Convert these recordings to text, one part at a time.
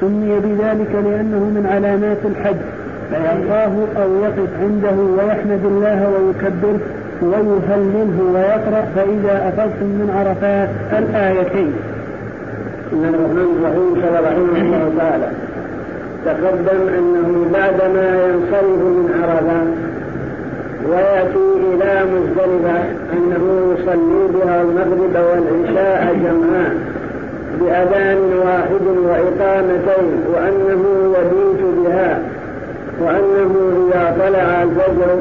سمي بذلك لأنه من علامات الحج فيلقاه أو يقف عنده ويحمد الله ويكبره ويهلله ويقرأ فإذا أفضتم من عرفات الآيتين. بسم الله الرحمن الرحيم قال رحمه الله تعالى تقدم أنه بعدما ينصرف من عرفات ويأتي إلى مزدلفة أنه يصلي بها المغرب والعشاء جمعا بأذان واحد وإقامتين وأنه يبيت بها وأنه إذا طلع الفجر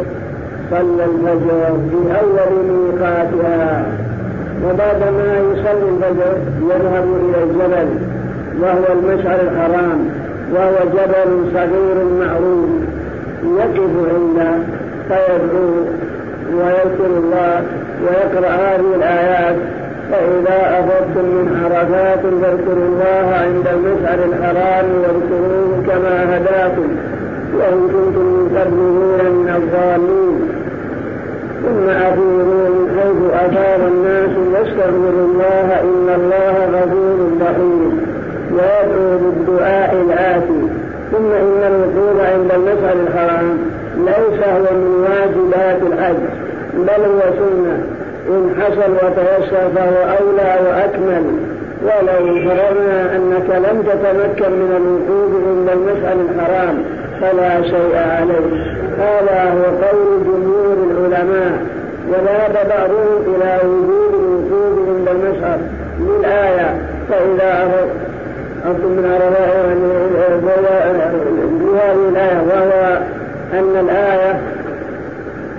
صلى الفجر في أول ميقاتها وبعدما يصلي الفجر يذهب إلى الجبل وهو المشعر الحرام وهو جبل صغير معروف يقف عنده فيدعو ويذكر الله ويقرأ هذه الآيات. فإذا أفضتم من عرفات فاذكروا الله عند المشعر الحرام واذكروه كما هداكم وإن كنتم من من الظالمين. ثم أفيضوا من حيث أفاض الناس واستغفروا الله إن الله غفور رحيم. ويدعو بالدعاء الآتي ثم إن الوقوف عند المشعر الحرام ليس هو من واجبات الحج بل هو سنة. إن حصل وتيسر فهو أولى وأكمل. ولو فرضنا أنك لم تتمكن من الوقوف عند المشعر الحرام. فلا شيء عليه. هذا هو قول جمهور العلماء. وذهب بعضهم إلى وجود الوقوف عند المشعر للآية. فإذا أردتم من عرفاء بهذه الآية وهو أن الآية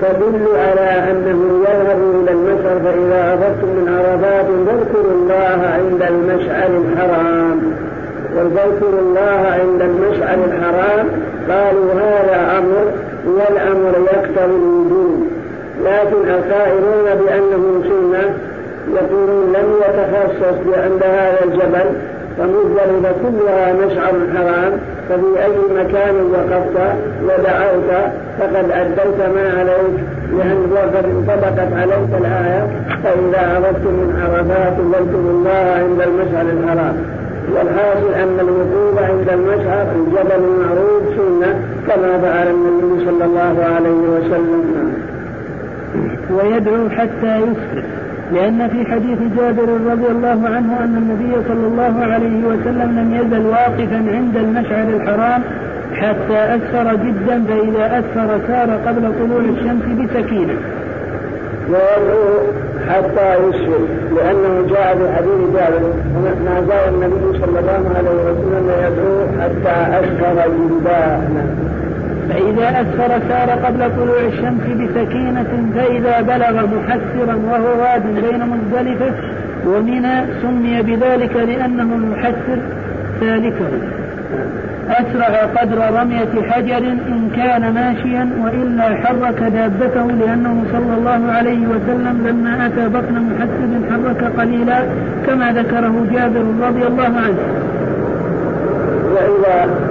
تدل على أنه يذهب إلى المشعر فإذا أفضتم من عرفات فاذكروا الله عند المشعر الحرام. واذكروا الله عند المشعر الحرام قالوا هذا أمر والأمر يقتضي الوجود. لكن القائلون بأنه سنة يقولون لم يتخصص عند هذا الجبل فمزدلفة كلها مشعر حرام ففي أي مكان وقفت ودعوت فقد أديت ما عليك لأن وقد انطبقت عليك الآية فإذا أردت من عرفات واذكروا الله عند المشعر الحرام. والحاصل أن الوقوف عند المشعر الجبل المعروف سنة كما فعل النبي صلى الله عليه وسلم. ويدعو حتى يسكت لأن في حديث جابر رضي الله عنه أن النبي صلى الله عليه وسلم لم يزل واقفا عند المشعر الحرام حتى أسفر جدا فإذا أسفر سار قبل طلوع الشمس بسكينة. ويدعو حتى يسفر لأنه جاء في حديث جابر ما زال النبي صلى الله عليه وسلم يدعو حتى أسفر جدا. فإذا أسفر سار قبل طلوع الشمس بسكينة فإذا بلغ محسرا وهو واد بين مزدلفة ومنى سمي بذلك لأنه المحسر سالكه. أسرع قدر رمية حجر إن كان ماشيا وإلا حرك دابته لأنه صلى الله عليه وسلم لما أتى بطن محسب حرك قليلا كما ذكره جابر رضي الله عنه. وإذا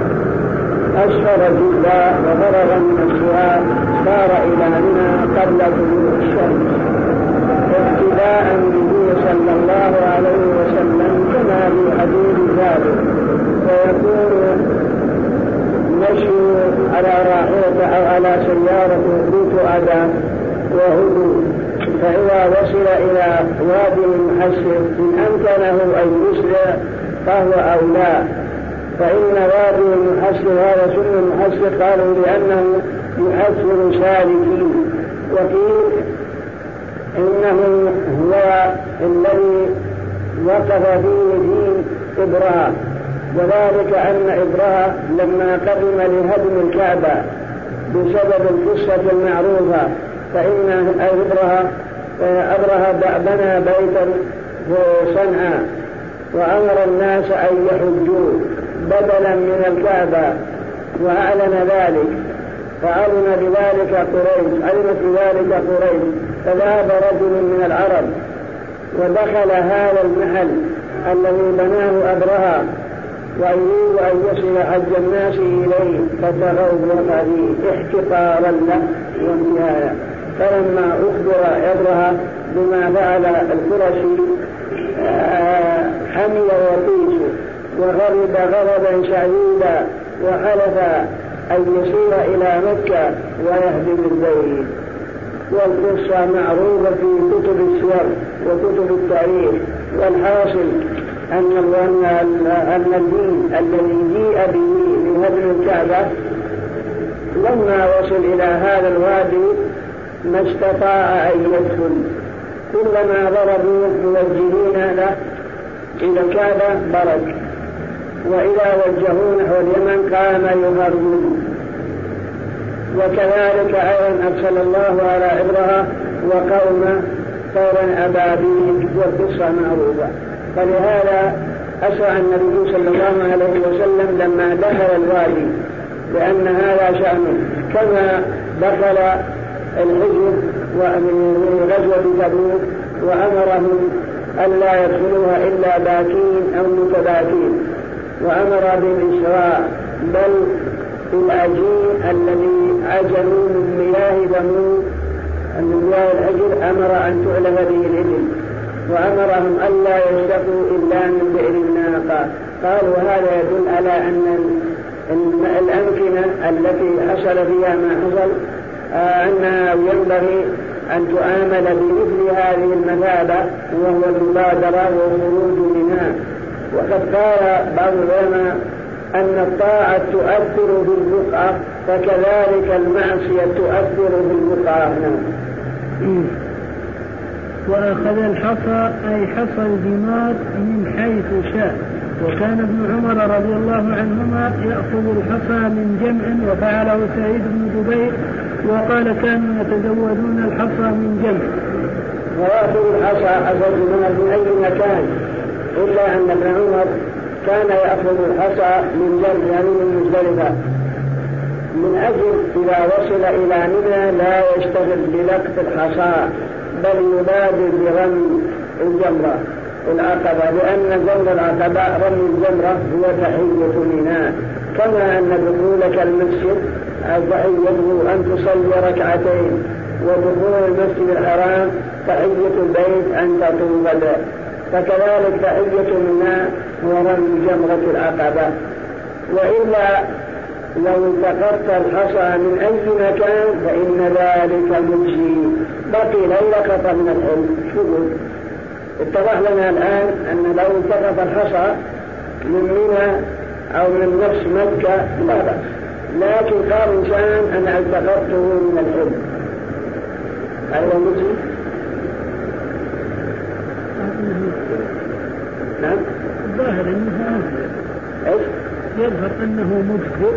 أسفر جدا وفرغ من السؤال صار إلى منى قبل طلوع الشمس. ابتداء به صلى الله عليه وسلم كما في حديث ذلك. ويكون مشي على راحلة أو على سيارة بيت أذى وهدوء. فإذا وصل إلى وادي المحسر إن أمكنه أن يسرع فهو أولى. فإن وادي المحسر هذا سن المحسر قالوا لأنه يحسر سالكين. وقيل إنه هو الذي وقف فيه دين إبراهيم. وذلك أن إبراهيم لما قدم لهدم الكعبة بسبب القصة المعروفة فإن إبراهيم أبرهة بنى بيتا في صنعاء وأمر الناس أن يحجوه. بدلا من الكعبة وأعلن ذلك فأذن بذلك قريش علمت بذلك قريش فذهب رجل من العرب ودخل هذا المحل الذي بناه أبرهة ويريد أن يصل حج الناس إليه فتغوط فيه احتقارا له وانتهاء. فلما أخبر أبرهة بما فعل القرشي آه، حمل وقيس وغضب غضبا شديدا وحلف أن يسير إلى مكة ويهدم البيت. والقصة معروفة في كتب السور وكتب التاريخ. والحاصل أن أن الدين الذي جيء به لهدم الكعبة لما وصل إلى هذا الوادي ما استطاع أن يدخل. كلما ضربوا موجهين له. إلى الكعبة برك وإذا وجهوا نحو اليمن قام يهرب وكذلك أيضا أرسل الله على إبرهة وقوم طيرا أبابيل والقصة معروفة. فلهذا أسرع النبي صلى الله عليه وسلم لما دخل الوادي لأن هذا شأنه كما دخل الحجر ومن غزوة تبوك وأمرهم ألا يدخلوها إلا باكين أو متباكين. وأمر بالإسراء بل العجين الذي عجلوا من مياه ثمود من مياه العجل أمر أن تعلم به الإبل وأمرهم ألا يشربوا إلا من بئر الناقة. قالوا هذا يدل على أن الأمكنة التي حصل فيها ما حصل آه، أنها ينبغي أن تؤامل بمثل هذه المثابة وهو المبادرة والخروج منها. وقد قال بعض العلماء أن الطاعة تؤثر بالبقعة فكذلك المعصية تؤثر بالبقعة نعم وأخذ الحصى أي حصى الجمار من حيث شاء. وكان ابن عمر رضي الله عنهما يأخذ الحصى من جمع وفعله سعيد بن جبير وقال كانوا يتزودون الحصى من جمع. ويأخذ الحصى حصى الجمار من أي مكان؟ إلا أن ابن عمر كان يأخذ الحصى من جلد يعني من مزدلفة من أجل إذا وصل إلى منى لا يشتغل بلقط الحصى بل يبادر برمي الجمرة. العقبة لأن جمر العقبة رمي الجمرة هو تحية منى. كما أن دخولك المسجد تحيته أن تصلي ركعتين ودخول المسجد الحرام تحية البيت أن تطوف به. فكذلك تحية منا هو رمي جمرة العقبة. وإلا لو التقطت الحصى من أي مكان فإن ذلك مجزي بقي لو لقط من الحلم. شوفوا اتضح لنا الآن أن لو التقط الحصى من منى أو من نفس مكة لا بأس. لكن قال إنسان أنا التقطته من الحلم. هل هو نعم. الظاهر إنه إيش؟ يظهر أنه مجزئ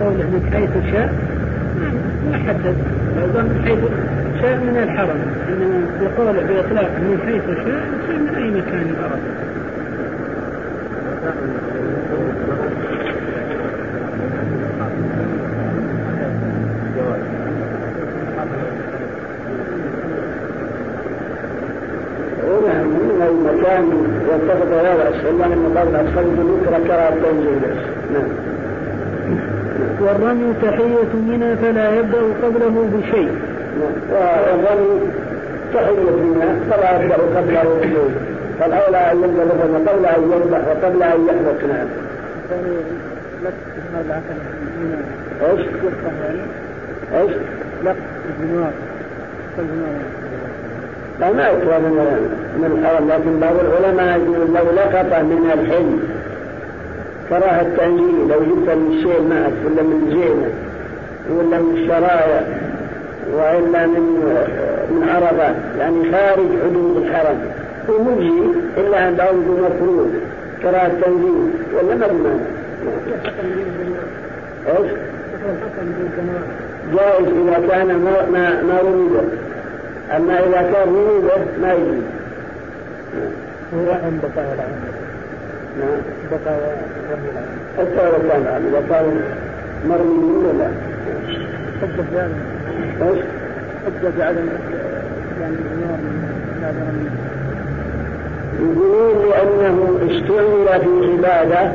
قوله من حيث شاء. ما حدد أيضا من حيث شاء من الحرم. انما بقوله بإطلاق من حيث شاء من أي مكان اراد يتفق لا بأس إلا أن قبل أصحاب ذكر كراهة التنزيل نعم والرمي تحية منى فلا يبدأ قبله بشيء نعم. والرمي تحية منى فلا يبدأ قبله بشيء فالأولى أن يبدأ الرمي قبل أن يذبح وقبل أن يحلق نعم إيش؟ إيش؟ الجمار ما يكره من الحرم لكن بعض العلماء يقول لو لقط من الحلم. كراهة التنجيل لو جبت من الشيء معك ولا من زينة ولا من الشرايع وإلا من من عرفة يعني خارج حدود الحرم. ومجي إلا بعض مفروض. كراهة التنجيل ولا ما بمعنى إيش؟ جائز إذا كان ما ما ما أما إذا كان به ما يجوز. هو عن بقايا العين نعم. بقايا حتى لو كان إذا كان مرمي ولا لا. حجة بعدم إيش؟ حجة بعدم يعني يقولون لأنه استعمل في عبادة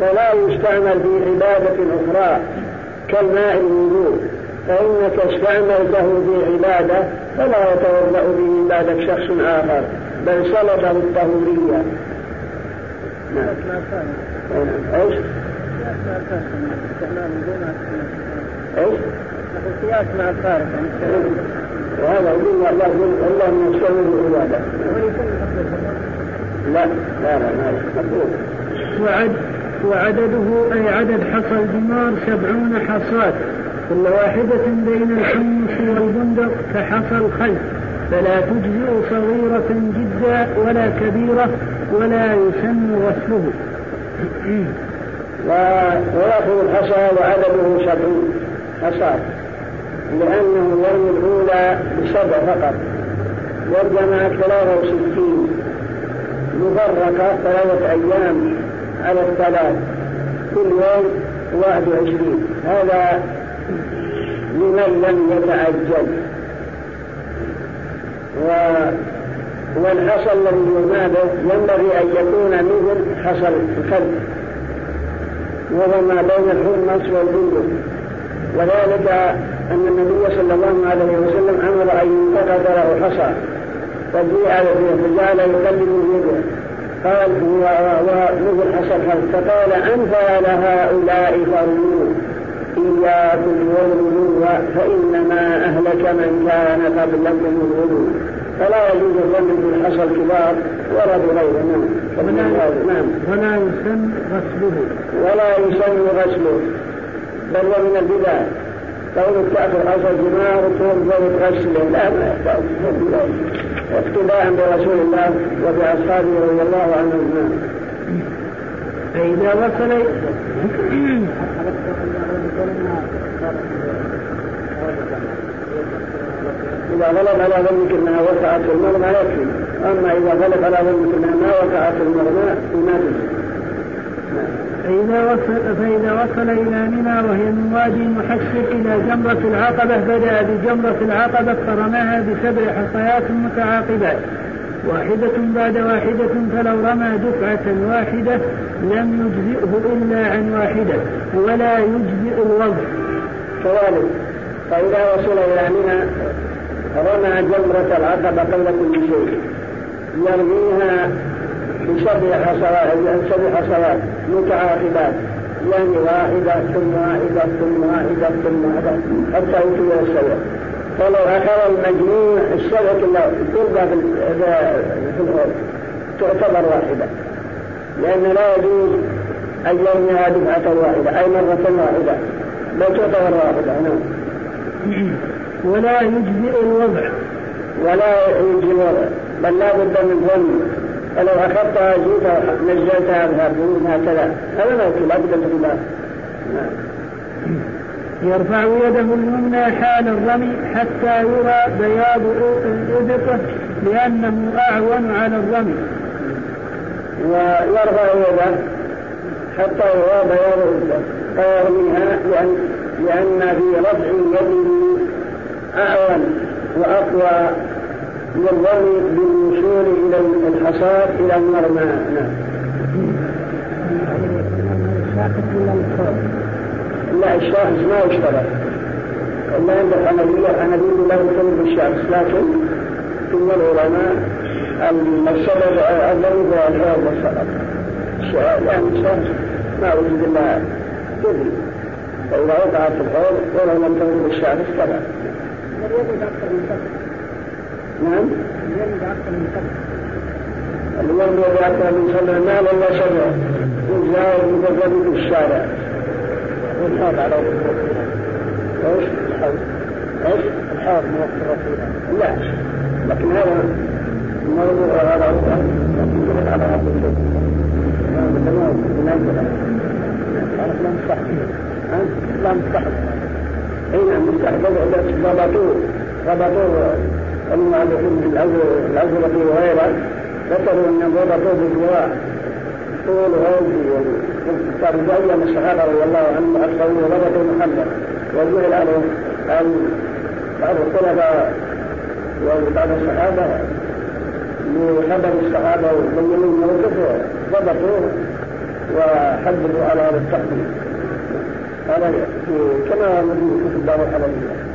فلا يستعمل في عبادة أخرى كالماء الوضوء. فإنك استعملته في عبادة فلا يتوضأ به بعدك شخص آخر بل سلبه الطهورية. نعم. مع وهذا يقول الله الله من يستمر العبادة لا لا لا. وعد وعدده أي عدد حصى الجمار سبعون حصاة. كل واحدة بين الحمص والبندق كحصى الخلف فلا تجزئ صغيرة جدا ولا كبيرة ولا يسن غسله ويأخذ الحصى وعدده سبعون حصاة لأنه يرمي الأولى بسبع فقط. والجماعة ثلاثة وستين مفرقة ثلاثة أيام على الثلاث كل يوم واحد وعشرين. هذا لمن لم يتعجل و والحصى الذي ينادى ينبغي أن يكون مثل حصى الكلب. وهو ما بين الحمص والبندق وذلك أن النبي صلى الله عليه وسلم أمر أن ينتقد له حصى. فجيء فجعل يقلب يده. قال ومثل حصى فقال أنفى لهؤلاء فرموا إياكم والغلو فإنما أهلك من كان قبلكم الغلو. فلا يجوز الظن بالحصى الكبار ولا بغيره نعم نعم. ولا يسن غسله. ولا يسن غسله. بل ومن البدع. كونك تأخذ حصى الجمار وتنظر تغسله لا اقتداء برسول الله وبأصحابه رضي الله عنهم. فإذا وصل إذا غلب على ظنك أنها وقعت في المرمى يكفي. أما إذا غلب على ظنك أنها ما وقعت في المرمى فما فإذا وصل فإذا وصل إلى منى وهي من وادي محسر إلى جمرة العقبة بدأ بجمرة العقبة فرماها بسبع حصيات متعاقبات. واحدة بعد واحدة فلو رمى دفعة واحدة لم يجزئه إلا عن واحدة ولا يجزئ الوضع. كذلك فإذا وصل إلى منى رمى جمرة العقبة قبل كل شيء. يرميها بسبع حصوات سبع حصوات متعاقبات. يعني واحدة ثم واحدة ثم واحدة ثم واحدة. حتى إلى السبع فلو أخذ المجموع السبع كلها تلقى في الحوض تعتبر واحدة. لأن لا يجوز أن يرميها دفعة واحدة. أي مرة واحدة. بل تعتبر واحدة. نعم. ولا يجزئ الوضع ولا يجزئ الوضع بل لا بد من ظن. فلو أخذتها جيت نزلتها بها هكذا هذا لا يكفي لا بد من نعم. يرفع يده اليمنى حال الرمي حتى يرى بياض إبطه لأنه أعون على الرمي. ويرفع يده حتى يرى بياض إبطه فيرميها لأن لأن في رفع يده أعون وأقوى للرمي بالوصول إلى الحصاد إلى المرمى نعم. لا الشاخص ما يشترط إلا عند الحنفية الحنفية لا يكون بالشخص لكن ثم العلماء السبب هو الحوض والسقط يعني الشخص ما وجد إلا جدي فإذا وقعت الحوض ولو لم تكن بالشخص كذا نعم اليوم يأكل من سبع مال ولا سبع المتجدد في الشارع والحاض على إيش؟ إيش؟ الحاض موقف الرسول لا لكن هذا موضوع هذا لكن على هذا الشيء لا مستحيل لا مستحيل اي نعم مستحيل ضبطوه ضبطوه المؤلفين وغيره ذكروا بالدواء طول من الصحابة رضي الله عنهم محمد وجعل بعض الخلفاء وبعض الصحابة لخبر الصحابة وبينوا الموقف ضبطوه وحددوا على هذا التحديد كما موجود في كتب دار الحلبية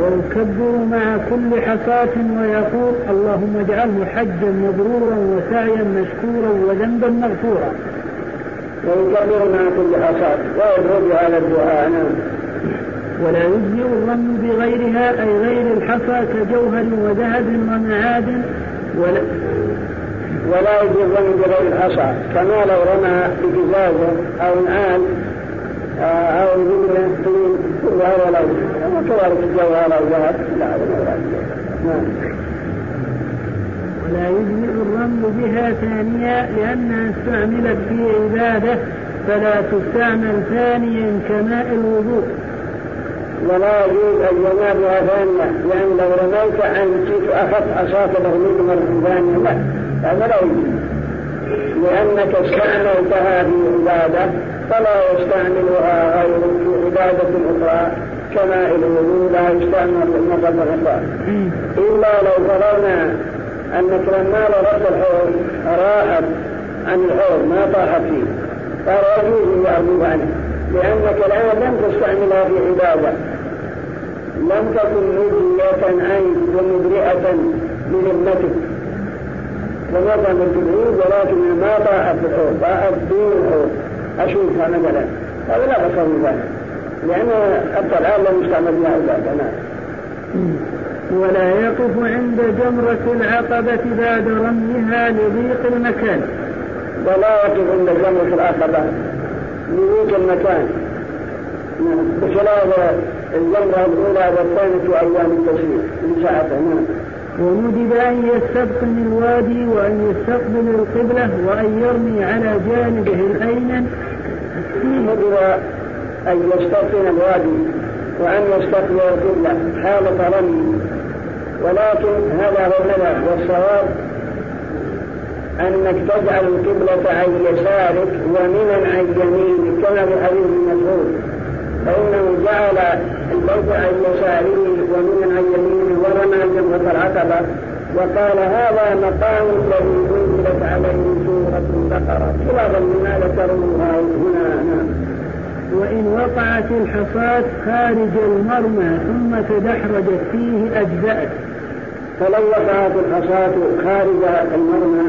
ويكبر مع كل حصاة ويقول اللهم اجعله حجا مبرورا وسعيا مشكورا وذنبا مغفورا. ويكبر مع كل حصاة ويدعو بهذا الدعاء. نعم. ولا يجزئ الظن بغيرها أي غير الحصى كجوهر وذهب ومعادن ولا ولا يجزئ الظن بغير الحصى كما لو رمى بجزازة أو نعال أو طين وهذا لو وكذلك الجوهر أو ذهب لا ولا يجزئ الرمل بها ثانية لأنها استعملت في عبادة فلا تستعمل ثانيا كماء الوضوء. ولا يجوز أن ينابها ثانية لأن لو رميت أن جئت أخذت عصاك برميل مرة ثانية لا. هذا لا يجوز. لأنك استعملتها في عبادة فلا يستعملها غيرك في عبادة أخرى كما الوضوء لا يستعمل مرة أخرى إلا لو فرضنا أنك لما ردت الحوض راحت عن الحوض ما طاحت فيه فلا يجوز يعرض عنه لأنك الآن لم تستعملها في عبادة. لم تكن مجلية عين ومبرئة لذمتك من العيد ولكن ما في الحوض طاحت دون الحوض أشوفها مثلا هذا لا بأس ذلك لأن الآن لم يستعمل فيها عبادة نعم. ولا يقف عند جمرة العقبة بعد رميها لضيق المكان. ولا يقف عند جمرة العقبة لضيق المكان. بخلاف الجمرة الأولى والثانية أيام التشريق لساعته نعم. وندب أن يستبطن الوادي وأن يستقبل القبلة وأن يرمي على جانبه الأيمن. ندب أن يستبطن الوادي وأن يستقبل القبلة. حالة رمي ولكن هذا هو المذهب والصواب أنك تجعل القبلة عن يسارك ومنا عن يمينك. كما في حديث مسعود فإنه جعل البيت عن يساره ومنا عن يمينه ورمى جمرة العقبة وقال هذا مقام الذي أنزلت عليه سورة البقرة. خلافا لما ذكروها هنا. وإن وقعت الحصاة خارج المرمى ثم تدحرجت فيه أجزأت. فلو وقعت الحصاة خارج المرمى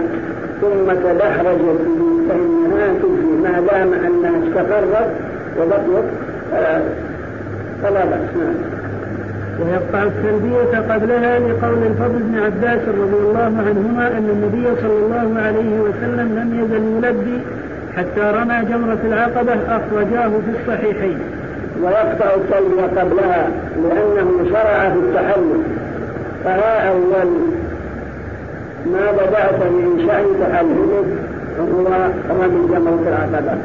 ثم تدحرجت فيه فإنها تجزي. ما دام أنها استقرت وبقيت فلا بأس نعم ويقطع التلبية قبلها لقول الفضل بن عباس رضي الله عنهما أن النبي صلى الله عليه وسلم لم يزل يلبي حتى رمى جمرة العقبة أخرجاه في الصحيحين. ويقطع التلبية قبلها لأنه شرع في التحلل. فها أول ما بدأت من شأن تحللك وهو رمي جمرة العقبة.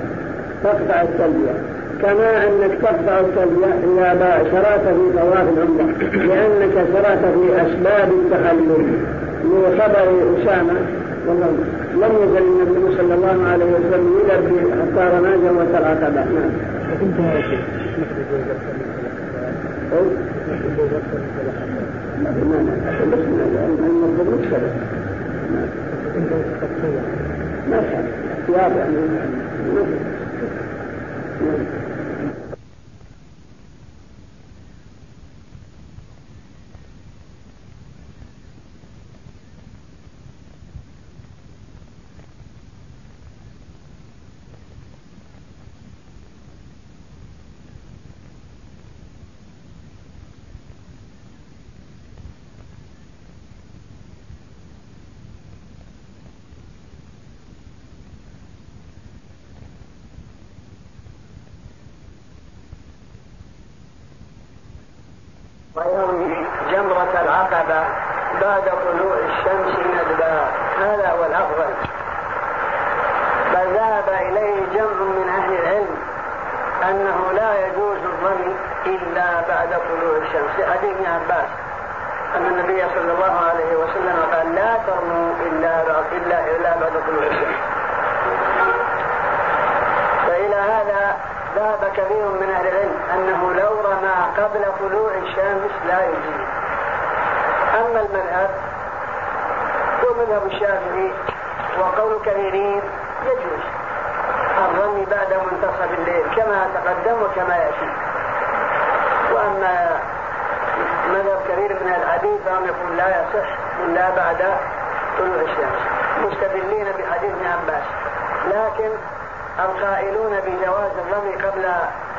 تقطع التلبية كما أنك تقطع إذا شرعت في طواف العمرة لأنك شرعت في أسباب التحلل لخبر أسامة لم يزل النبي صلى الله عليه وسلم يلبي حتى جمرة العقبة نعم. ما ما نعم.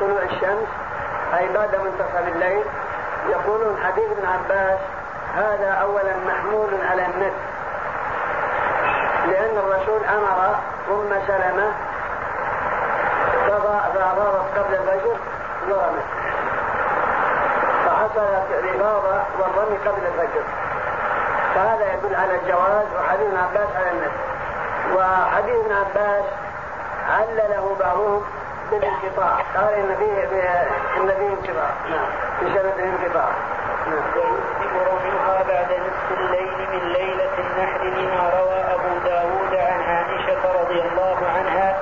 طلوع الشمس أي بعد منتصف الليل يقولون حديث ابن عباس هذا أولا محمول على النفس. لأن الرسول أمر أم سلمة فأضافت قبل الفجر ورمت فحصلت الإفاضة والرمي قبل الفجر. فهذا يدل على الجواز وحديث ابن عباس على النفس. وحديث ابن عباس علله بعضهم بالانقطاع قال إن فيه إن فيه انقطاع. نعم. في سنه انقطاع. نعم. ويسلم رميها بعد نصف الليل من ليلة النحر لما روى أبو داود عن عائشة رضي الله عنها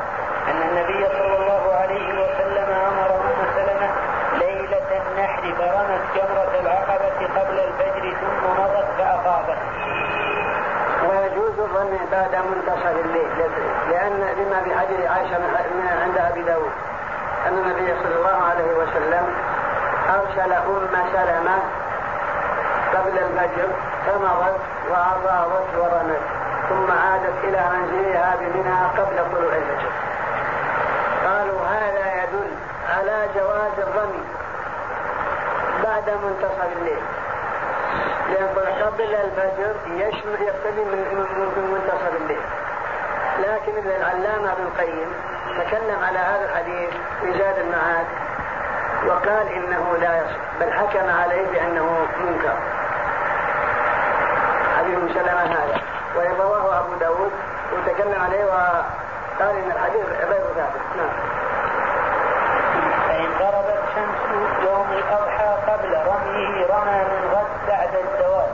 أن النبي صلى الله عليه وسلم أمر أم سلمة ليلة النحر فرمت جمرة العقبة قبل الفجر ثم مضت فافاضت الرمي بعد منتصف الليل. لأن لما في حديث عائشة عند أبي داود أن النبي صلى الله عليه وسلم أرسل أم سلمة قبل الفجر فمضت وأضاضت ورمت ثم عادت إلى منزلها بمنى قبل طلوع الفجر. قالوا هذا يدل على جواز الرمي بعد منتصف الليل. لأن قبل الفجر يشمل يقتدي من من منتصف الليل لكن العلامة ابن القيم تكلم على هذا الحديث في زاد المعاد وقال إنه لا يصح بل حكم عليه بأنه منكر. حديث سلمة هذا. وإن رواه أبو داود وتكلم عليه وقال إن الحديث غير ثابت. نعم. فإن غربت شمس يوم الأضحى قبل رميه رمى من غد بعد الزوال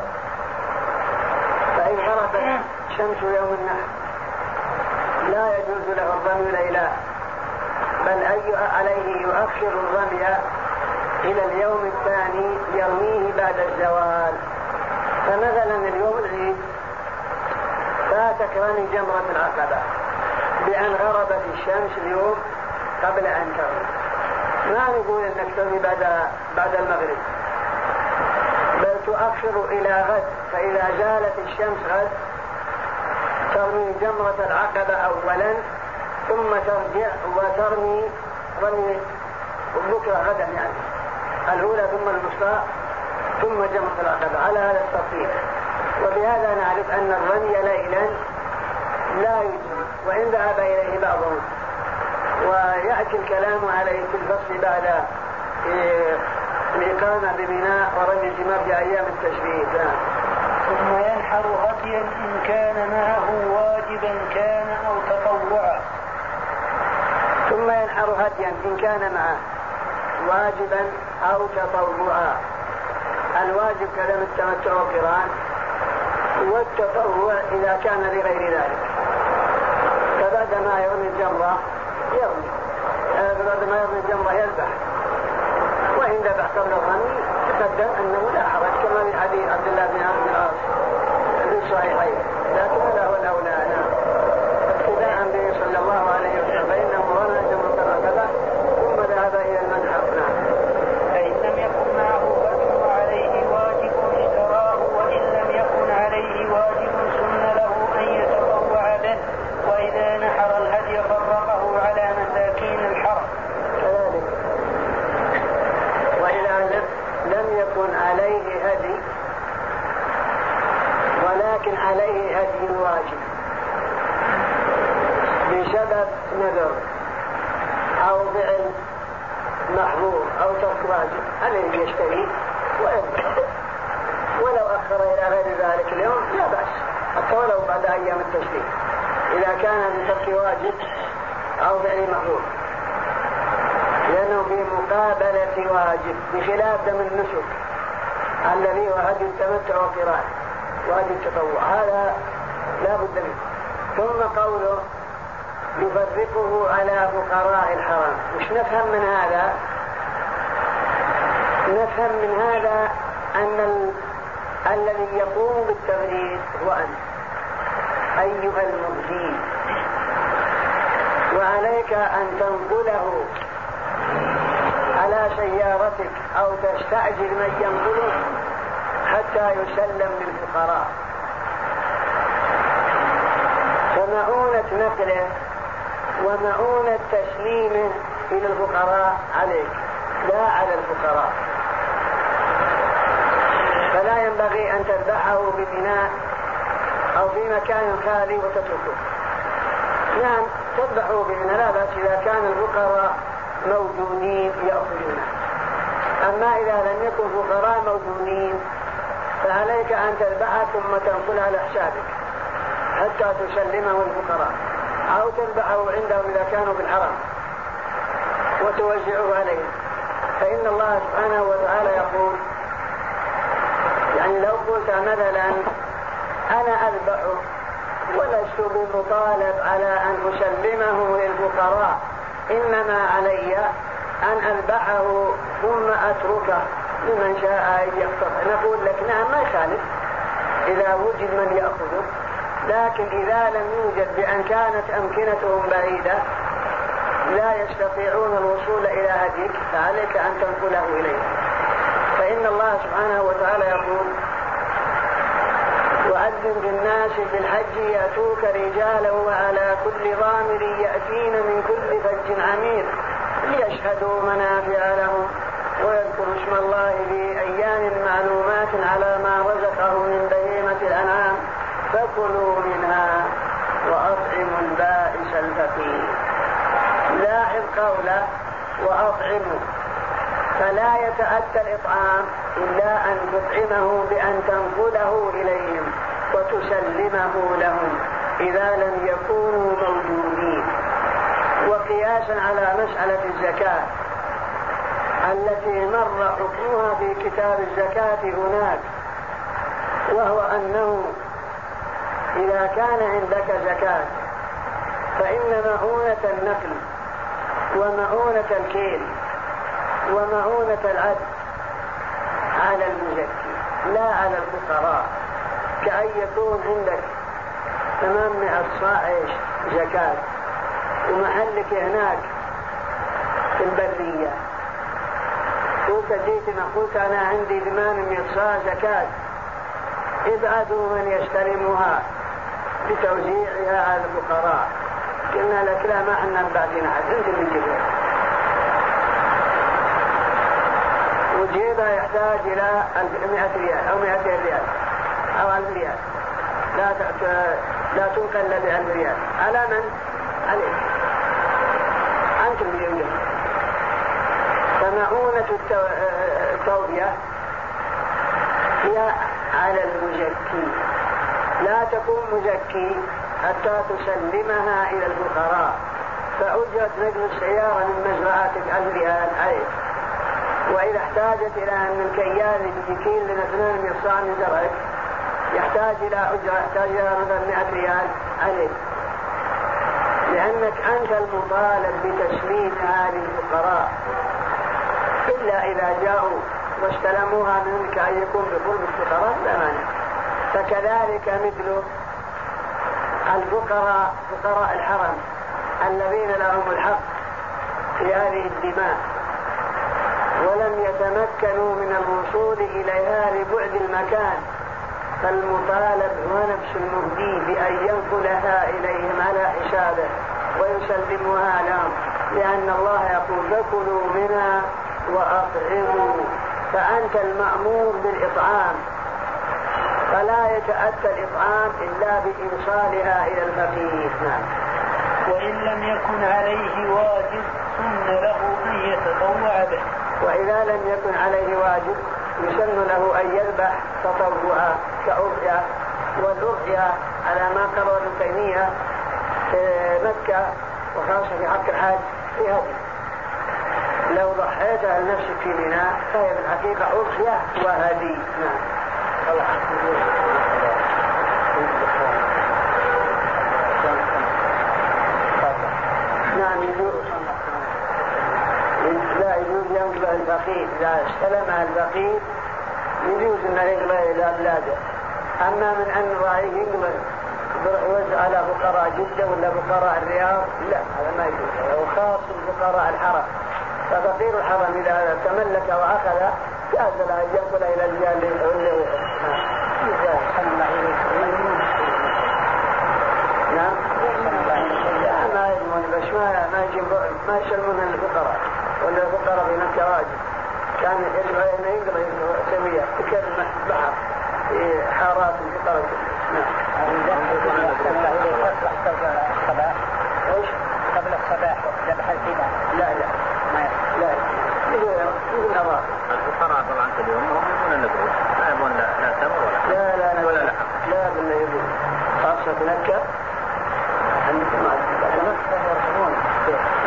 فإن غربت شمس يوم النحر لا يجوز له الرمي ليلا بل أي عليه يؤخر الرمي إلى اليوم الثاني يرميه بعد الزوال. فمثلا اليوم العيد فاتك رمي جمرة العقبة بأن غربت الشمس اليوم قبل أن تغرب. ما نقول أنك ترمي بعد بعد المغرب؟ بل تؤخر إلى غد فإذا زالت الشمس غد ترمي جمرة العقبة اولا ثم ترجع وترمي رمي بكرة غدا يعني الأولى ثم الوسطى ثم جمرة العقبة على هذا الترتيب. وبهذا نعرف أن الرمي ليلا لا يجوز وإن ذهب إليه بعضهم ويأتي الكلام عليه في الفصل بعد الإقامة بميناء ورمي الجمار في أيام التشريق. نعم. ثم ينحر هديا إن كان معه واجبا كان أو تطوعا. ثم ينحر هديا إن كان معه واجبا أو تطوعا. الواجب كلام التمتع والقران والتطوع إذا كان لغير ذلك. فبعدما يرمي الجمرة يرمي. بعد ما يرمي الجمرة يذبح. ذبح قبل الرمي تقدم أنه لا حرج كما في حديث عبد الله بن عبد العاص في الصحيحين لكن هذا هو الأولى. نعم ابتداء به صلى الله عليه وسلم فإنه رمى جمرة العقبة ثم ذهب إلى المنحر نعم فإن لم يكن معه هدي وعليه واجب اشتراه وإن لم يكن عليه واجب سن له أن يتطوع به وإذا نحر الهدي فرقه على مساكين الحرم كذلك وإذا لم يكن عليه هدي ولكن عليه هدي واجب بسبب نذر أو فعل محظور أو ترك واجب عليه يشتري ويذبح ولو أخر إلى غير ذلك اليوم لا بأس حتى أيام التشريق إذا كان بترك واجب أو فعل محظور لأنه في مقابلة واجب بخلاف دم النسك الذي هو هدي التمتع والقران وهدي التطوع. هذا لا بد منه. ثم قوله يفرقه على فقراء الحرم مش نفهم من هذا؟ نفهم من هذا أن ال... الذي يقوم بالتبريد هو أنت. أيها المهدي وعليك أن تنقله. على سيارتك أو تستعجل من ينقله حتى يسلم للفقراء. فمعونة نقله ومعونة تسليمه إلى الفقراء عليك. لا على الفقراء. فلا ينبغي أن تذبحه ببناء أو في مكان خالي وتتركه. نعم تذبحه ببناء لا بأس إذا كان الفقراء موجودين يأكلونه أما إذا لم يكن فقراء موجودين فعليك أن تذبحه ثم تنقلها على حسابك حتى تسلمه الفقراء أو تذبحه عندهم إذا كانوا في الحرم وتوزعه عليهم. فإن الله سبحانه وتعالى يقول يعني لو قلت مثلا أنا أذبح ولست بمطالب على أن أسلمه للفقراء. إنما علي أن أذبحه ثم أتركه لمن شاء أن يقتطع. نقول لك نعم ما يخالف. إذا وجد من يأخذه. لكن إذا لم يوجد بأن كانت أمكنتهم بعيدة لا يستطيعون الوصول إلى هديك فعليك أن تنقله إليه. فإن الله سبحانه وتعالى يقول بالناس بالحج يأتوك رجالا وعلى كل ضامر يأتين من كل فج عميق ليشهدوا منافع لهم ويذكروا اسم الله في أيام معلومات على ما رزقهم من بهيمة الأنعام. فكلوا منها وأطعموا البائس الفقير. لاحظ قوله وأطعموا. فلا يتأتى الإطعام إلا أن تطعمه بأن تنقله إليهم وتسلمه لهم إذا لم يكونوا موجودين. وقياسا على مسألة الزكاة التي مر حكمها في كتاب الزكاة هناك وهو أنه إذا كان عندك زكاة فإن مؤونة النقل ومؤونة الكيل ومؤونة العد على المزكي لا على الفقراء. كأن يكون عندك ثمانمائة صاع إيش؟ زكاة. ومحلك هناك في البرية. قلت جيت قلت أنا عندي ثمانمائة صاع زكاة. ابعثوا من يستلمها بتوزيعها على الفقراء. قلنا لك لا ما إحنا بعدين احد أنت اللي تجيبها وجيبها يحتاج إلى 100 ريال أو 200 ريال. أو 1000 ريال لا لا تنقل الا ب 1000 ريال على من؟ عليك. اللي يوجد فمعونة التوبية؟ هي على المزكي. لا تكون مزكي حتى تسلمها إلى الفقراء. فأجرت نقل السيارة من مزرعتك ألف ريال عليك. وإذا احتاجت إلى أن الكيال بكيل لاثنان من صاع من زرعك يحتاج إلى أجرة يحتاج إلى مثلا 100 ريال عليك. لأنك أنت المطالب بتسليمها للفقراء إلا إذا جاءوا واستلموها منك أن يكون بقرب الفقراء لا مانع. فكذلك مثل الفقراء فقراء الحرم الذين لهم الحق في هذه الدماء ولم يتمكنوا من الوصول إليها لبعد المكان. فالمطالب هو نفس المهدي بأن ينقلها إليهم على حسابه ويسلمها لهم لأن الله يقول فكلوا منها وأطعموا فأنت المأمور بالإطعام. فلا يتأتى الإطعام إلا بإيصالها إلى الفقير. نعم. وإن لم يكن عليه واجب سن له أن يتطوع به. وإذا لم يكن عليه واجب يسن له أن يذبح تطوعا. كأضحية والأضحية على ما قرر ابن تيمية في مكة وخاصة في حق الحاج في هدي. لو ضحيت لنفسك في منى فهي بالحقيقة أضحية وهدي. نعم. نعم يجوز. لا يجوز ينقل الفقير إذا استلم الفقير يجوز أنه ينقل إلى بلاده. أما من أن رأيه ينقل يوزع على فقراء جدة ولا فقراء الرياض لا هذا ما يجوز هو خاص بفقراء الحرم ففقير الحرم إذا تملك وأخذ جاز له أن ينقل إلى الجهة اللي نعم. ما بس ما ما ما يسلمون الفقراء ولا الفقراء في مكة واجب. كان انه ينقل سمية تكلم بحر. في حارات نعم إيش؟ قبل الصباح ذبح الفداء لا لا ما لا الفقراء طبعا يبون ما يبون لا تمر ولا لا لا لا لا خاصة مكة عندكم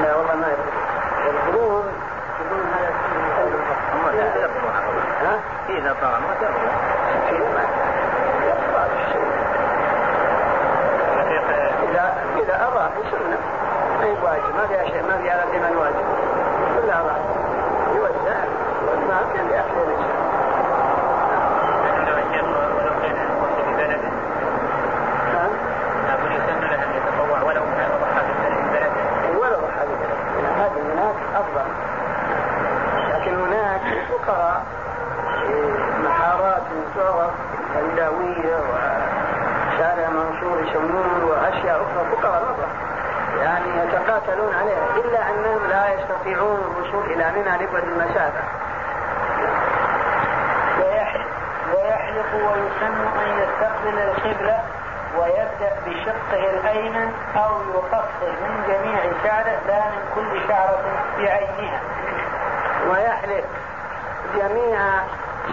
لا والله ما يقولون يقولون هذا هم لا ها؟ إذا ترفضون في ما يقرأ الشيء إذا أضاف سنة ما هي واجب؟ ما فيها شيء ما فيها على الإيمان واجب. كلها أضاف يوزع ما كان لأحسن الإنسان لو الشيخ ولو كان وصل ببلده نعم أقول يسن له أن يتطوع ولو كان ضحى ببلده ولو هذه هذه هناك أفضل لكن هناك فقراء في محارات تعرف الهنداوية وشارع منصور يسمون وأشياء أخرى فقراء مرة يعني يتقاتلون عليها إلا أنهم لا يستطيعون الوصول إلى منى لبعد المسافة ويحلق ويحلق ويسن أن يستقبل القبلة ويبدأ بشقه الأيمن أو يقصر من جميع شعره لا من كل شعرة بعينها. ويحلق جميع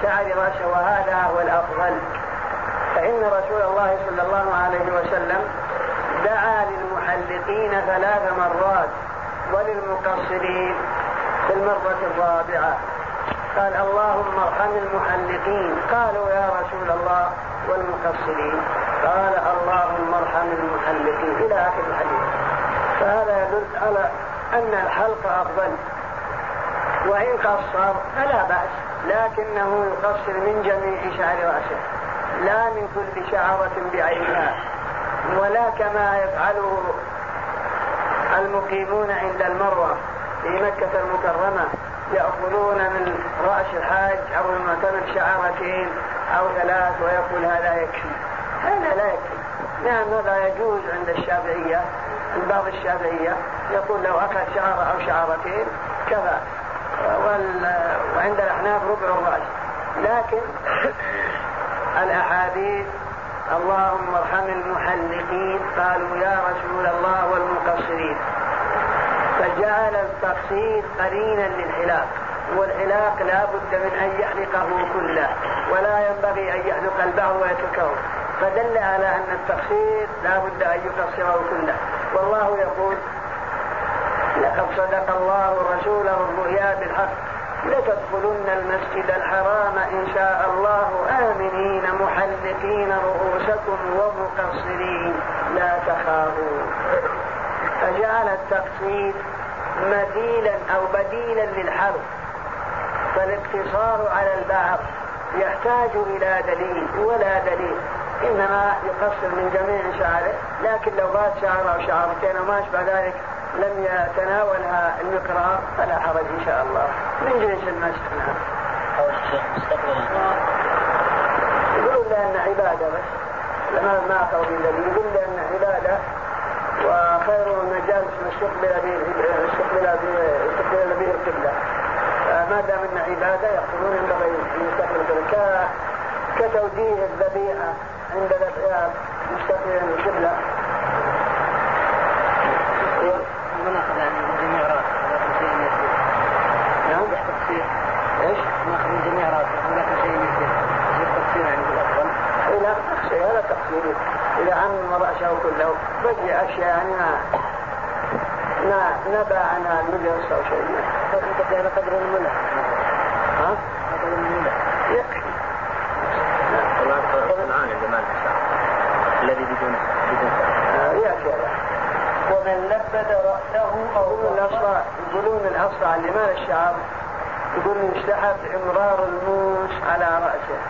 شعر رأسه وهذا هو الأفضل. فإن رسول الله صلى الله عليه وسلم دعا للمحلقين ثلاث مرات وللمقصرين في المرة الرابعة. قال اللهم ارحم المحلقين. قالوا يا رسول الله والمقصرين. قال اللهم ارحم المحلقين. إلى آخر الحديث. فهذا يدل على أن الحلق أفضل. وإن قصر فلا بأس لكنه يقصر من جميع شعر رأسه لا من كل شعرة بعينها. ولا كما يفعله المقيمون عند المروة في مكة المكرمة يأخذون من رأس الحاج أو المعتمر شعرتين أو ثلاث ويقول هذا يكفي. هذا لا يكفي. نعم هذا يجوز عند الشافعية. عند بعض الشافعية يقول لو أخذ شعرة أو شعرتين كفى وعند الأحناف ربع الرأس. لكن الأحاديث اللهم ارحم المحلقين. قالوا يا رسول الله والمقصرين. فجعل التقصير قرينا للحلاق والحلاق لا بد من أن يحلقه كله ولا ينبغي أن يحلق البعض ويتركه. فدل على أن التقصير لا بد أن يقصره كله. والله يقول لقد صدق الله رسوله الرؤيا بالحق. لتدخلن المسجد الحرام إن شاء الله آمنين محلقين رؤوسكم ومقصرين. لا تخافوا. فجعل التقصير مثيلا أو بديلا للحرب. فالاقتصار على البعض يحتاج إلى دليل ولا دليل. إنما يقصر من جميع شعره. لكن لو بات شعر أو شعرتين وما أشبه ذلك لم يتناولها المقرار فلا حرج إن شاء الله. من جنس المسح نعم مستقبل يقولون لأن عبادة بس. لما ما أخذوا بالذي يقول لأن عبادة وخير المجالس ما استقبل به استقبل به القبلة. ما دام إن عبادة يقولون ينبغي ان يستقبل كتوجيه الذبيحة عند ذبحها مستقبلا القبلة. ما ناخذ يعني من جميع راس شيء يسير نعم تقصير إيش؟ ناخذ من جميع راس ناخذ شيء يسير يصير تقصير يعني بالافضل لا تقصير هذا تقصير اذا عم راسه كله بقي اشياء يعني ما ما نبى عنها المجلس أو شيء انت على قدر الملح ها؟ قدر الملح يكفي. الآن اللي ما الذي بدون بدون آه، يأتي هذا ومن لبد رأسه أو يقولون الأصلع يقولون الأصلع اللي ما له شعر يقولون يستحب إمرار الموس على رأسه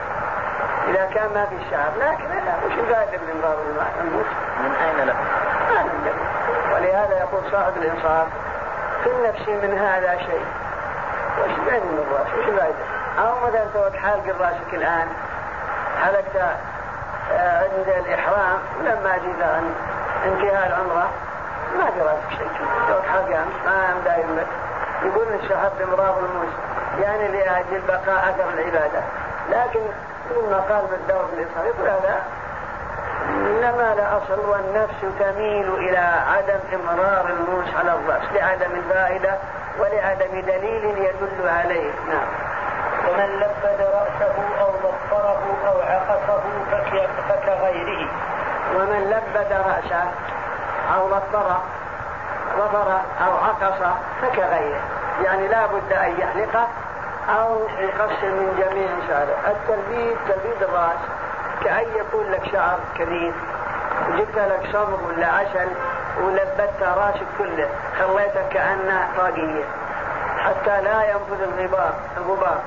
إذا كان ما في شعر لكن لا وش من إمرار الموس؟ من أين له؟ ما ولهذا يقول صاحب الإنصاف في النفس من هذا شيء وش بين من الرأس وش الفائدة؟ أو مثلا سويت حالق رأسك الآن حلقت آه، عند الإحرام لما جيت عن انتهاء العمرة ما راسك شيء. سويت حلقة ما دايم لك يقول الشهر بمرار الموس يعني لأجل بقاء أثر العبادة. لكن ثم قال بالدور الإصرار يقول هذا إنما لا أصل والنفس تميل إلى عدم إمرار الموس على الرأس. لعدم الفائدة ولعدم دليل يدل عليه. نعم. ومن لبد رأسه أو ضفره أو عقصه فكغيره. ومن لبد رأسه أو ضفره ظفر أو عقص فكغيره. يعني لا بد أن يحلقه أو يقص من جميع شعره. التلبيد تلبيد الرأس كأن يكون لك شعر كثير وجبت لك صبر ولا عسل ولبدت رأسك كله خليته كأنه طاقية. حتى لا ينفذ الغبار الغبار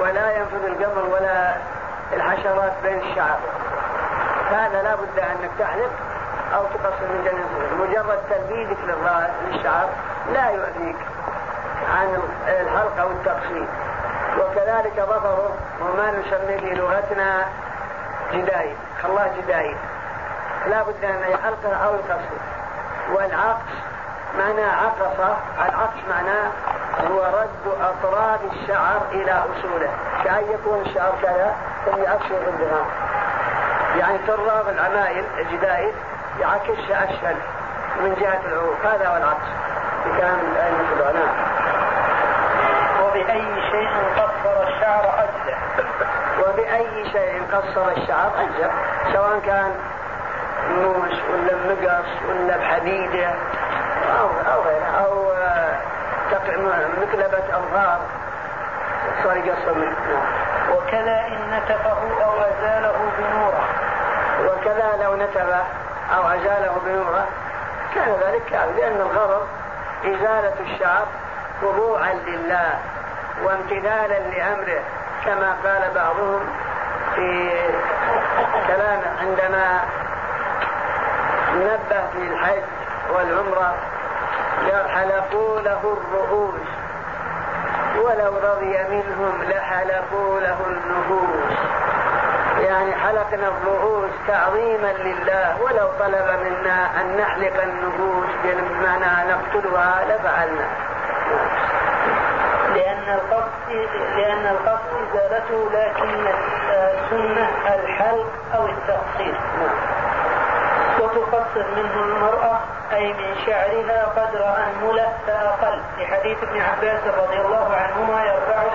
ولا ينفذ القمر ولا الحشرات بين الشعر. هذا لا بد أنك تحلق أو تقصر من جنب. مجرد تلبيدك للشعر لا يؤذيك عن الحلق أو التقصير وكذلك ظفره وما نسميه في لغتنا جداي خلاه جداي لا بد أن يحلقه أو يقصر والعقص معنى عقصة. العقص معناه هو رد اطراف الشعر إلى أصوله. كأن يكون الشعر كذا ثم يعكسه بالدهان يعني تراب العمايل الجدائد يعكسها اسفل من جهة العروق هذا هو العكس. بكلام الائمه العلماء وبأي شيء قصر الشعر أجزع وبأي شيء قصر الشعر أجزع سواء كان موس ولا بمقص ولا بحديدة أو أو غيره أو مكلبة أظهار. صار يقصر منه. وكذا إن نتفه أو أزاله بنوره. وكذا لو نتبه أو أزاله بنوره كان ذلك كافي لأن الغرض إزالة الشعر خضوعا لله وامتثالا لأمره كما قال بعضهم في كلام عندما نبه في الحج والعمرة حلقوا له الرؤوس ولو رضي منهم لحلقوا له النفوس. يعني حلقنا الرؤوس تعظيما لله ولو طلب منا أن نحلق النفوس بمعنى نقتلها لفعلنا. لأن القصد لأن القصد إزالته لكن السنة الحلق أو التقصير. وتقصر منه المرأة أي من شعرها قدر أنملة فأقل. لحديث ابن عباس رضي الله عنهما يرفعه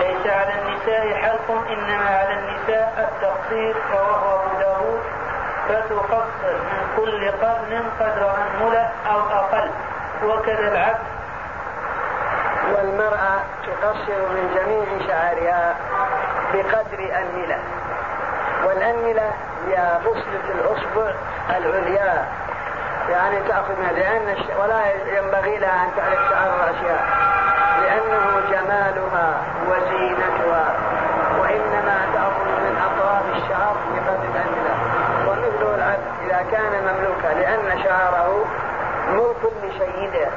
ليس على النساء حلق إنما على النساء التقصير رواه أبو داود. فتقصر من كل قرن قدر أنملة أو أقل. وكذا العبد والمرأة تقصر من جميع شعرها بقدر أنملة والأنملة هي بصلة الأصبع العليا. يعني تأخذ منها لأن ولا ينبغي لها أن تعرف شعر الأشياء. لأنه جمالها. وزينتها وإنما تأخذ من أطراف الشعر بقدر الأنملة ومثل العبد إذا كان مملوكا لأن شعره ملك لسيده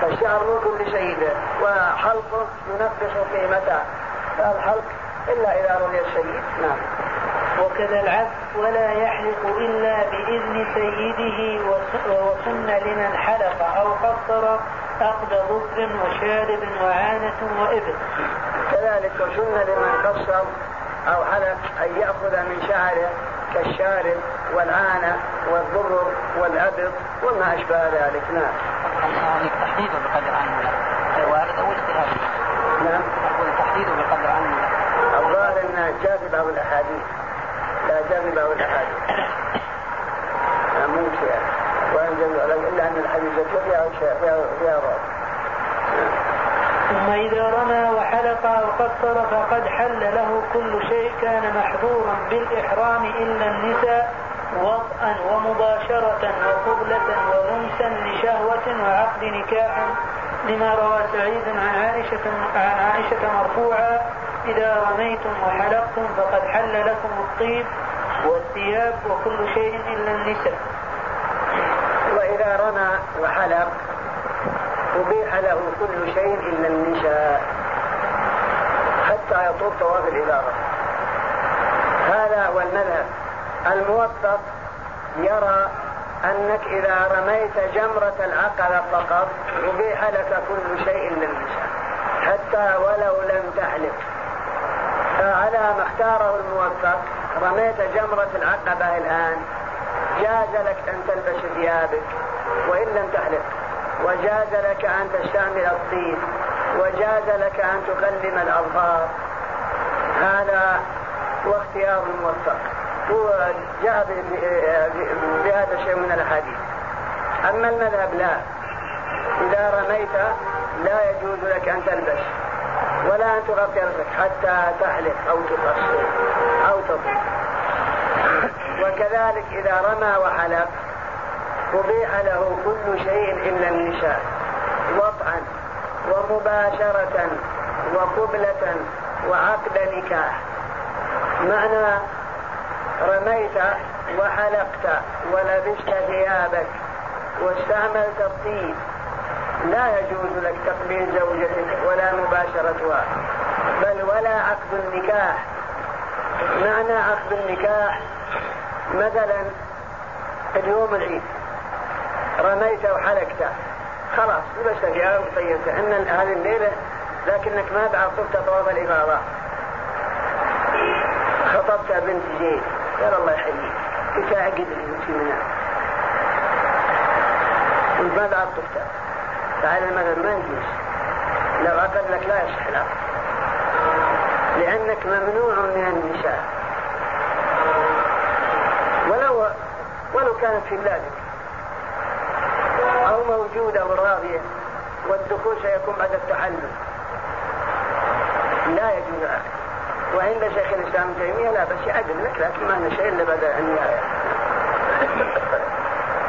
فالشعر ملك لسيده وحلقه ينقص قيمته. فالحلق إلا إذا رضي السيد نعم. وكذا العبد ولا يحلق إلا بإذن سيده وسن لمن حلق أو قصر أخذ ظفر وشارب وعانة وإبل. كذلك وسن لمن قصر أو حلق أن يأخذ من شعره كالشارب والعانة والضرر والأبط وما أشبه ذلك نعم. تحديد بقدر عنه وارد أو اجتهاد؟ نعم. أقول تحديد بقدر عنه الظاهر أنها بعض الأحاديث لا جذب أو الحادث ممكن جذب إلا أن الحديث فيها فيها فيها ثم إذا رمى وحلق أو قصر فقد حل له كل شيء كان محظورا بالإحرام إلا النساء وطئا ومباشرة وقبلة ونمسا لشهوة وعقد نكاح لما روى سعيد عن عائشة عن عائشة مرفوعا إذا رميتم وحلقتم فقد حل لكم الطيب والثياب وكل شيء إلا النساء. وإذا رمى وحلق أبيح له كل شيء إلا النساء حتى يطوف طواف الإفاضة هذا هو المذهب. الموفق يرى أنك إذا رميت جمرة العقبة فقط أبيح لك كل شيء للنساء حتى ولو لم تحلف. فعلى ما اختاره الموفق رميت جمرة العقبة الآن جاز لك أن تلبس ثيابك وإن لم تحلف. وجاز لك أن تستعمل الطين وجاز لك أن تكلم الأظهار. هذا هو اختيار الموفق هو جاء بهذا الشيء من الأحاديث. أما المذهب لا. إذا رميت لا يجوز لك أن تلبس ولا أن تغطي رأسك حتى تحلق أو تقصر أو تطيب وكذلك إذا رمى وحلق أبيح له كل شيء إلا النساء وطعا ومباشرة وقبلة وعقد نكاح. معنى رميت وحلقت ولبست ثيابك واستعملت الطيب. لا يجوز لك تقبيل زوجتك ولا مباشرتها بل ولا عقد النكاح. معنى عقد النكاح مثلا اليوم العيد. رميت وحلقت خلاص لبست ثياب وطيبت إن هذه الليلة لكنك ما طفت طواف الافاضه خطبت بنت زيد قال الله يحييك. كنت اعقد لي وانت ما بعد طفت فهذا المذهب ما يجوز. لو عقد لك لا يصح لأنك ممنوع من النساء. ولو ولو كانت في بلادك موجودة وراضية والدخول سيكون بعد التحلل. لا يجوز وعند شيخ الإسلام ابن تيمية لا بس يعقد لك لكن ما شيء إلا بعد النهاية.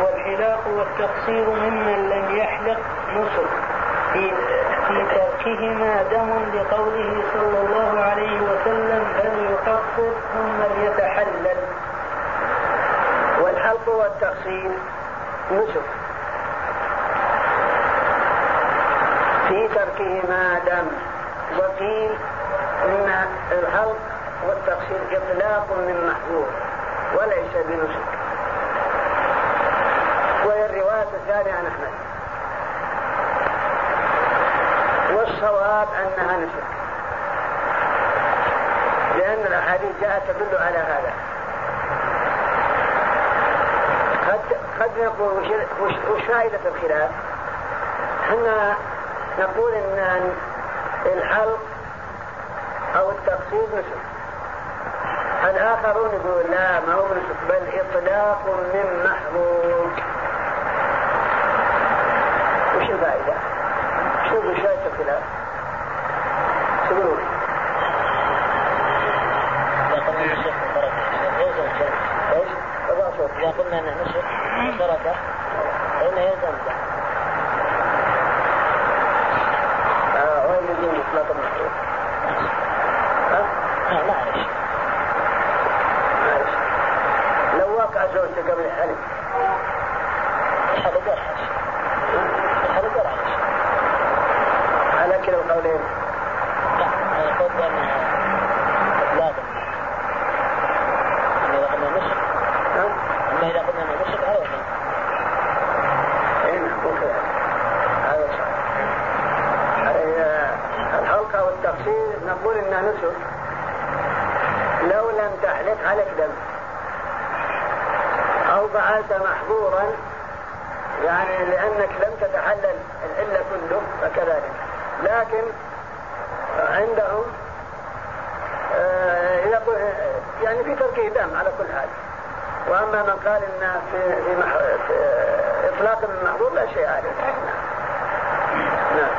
والحلاق والتقصير ممن لم يحلق نصر. في في تركهما دم لقوله صلى الله عليه وسلم فليقصر ثم ليتحلل؟ والحلق والتقصير نسك في تركهما دم. وقيل ان الحلق والتقصير إطلاق من محظور وليس بنسك وهي الرواية الثانية عن أحمد. والصواب أنها نسك لأن الأحاديث جاءت تدل على هذا. قد قد نقول وش فائدة الخلاف؟ إحنا نقول إن الحلق أو التقصير نسك. الاخرون يقولون لا ما هو نسك بل إطلاق من محمود. وش الفائدة؟ شوفوا شايف الخلاف إيش؟ إذا قلنا أنه نسك بركة فإنه يلزم آه وين يجي اطلاق المحمود؟ ها؟ لا معلش معلش لو وقع زوجته قبل الحلف الحلق ورحش الحلق ورحش على كلا القولين لا أنا قلت بأنها إطلاقا أما إذا قلنا نسك ها؟ أما إذا قلنا أنه نسك هذا وحيد اي نعم مو كذا هذا صح آه، الحلقة والتقصير نقول انها نسك لو لم تحلق عليك دم أو محظورا يعني لأنك لم تتحلل الا كله فكذلك. لكن عندهم آه، يعني في تركه دم على كل حال. وأما من قال إن في في, مح... في إطلاق المحظور لا شيء عليه. نعم.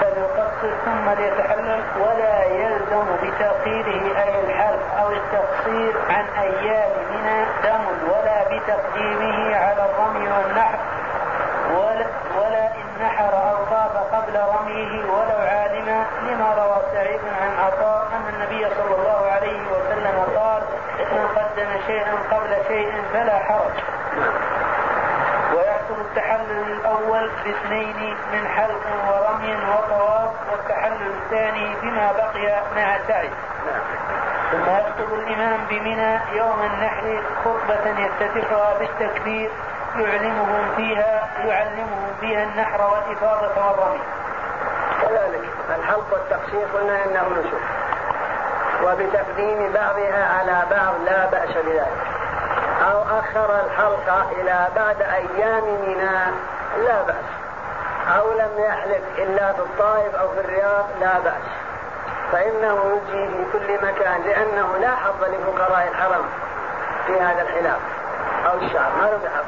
فليقصر ثم ليتحلل ولا يلزم بتأخيره أي الحلق أو التقصير عن أيام منى دم ولا بتقديمه على الرمي والنحر. ولا, ولا إن نحر أو طاف قبل رميه ولو عالما لما روى سعيد عن عطاء أن النبي صلى الله عليه وسلم قال من قدم شيئا قبل شيء فلا حرج. ويحصل التحلل الأول باثنين من حلق ورمي وطواف والتحلل الثاني بما بقي مع سعي ثم يخطب الإمام بمنى يوم النحر خطبة يفتتحها بالتكبير يعلمهم فيها يعلمهم فيها النحر والإفاضة والرمي. كذلك الحلق والتقصير قلنا إنه نسك. وبتقديم بعضها على بعض لا بأس بذلك. أو أخر الحلقة إلى بعد أيام منى لا بأس. أو لم يحلق إلا في الطائف أو في الرياض لا بأس. فإنه يجي في كل مكان لأنه لا حظ لفقراء الحرم في هذا الحلاق أو الشعر ما له حظ.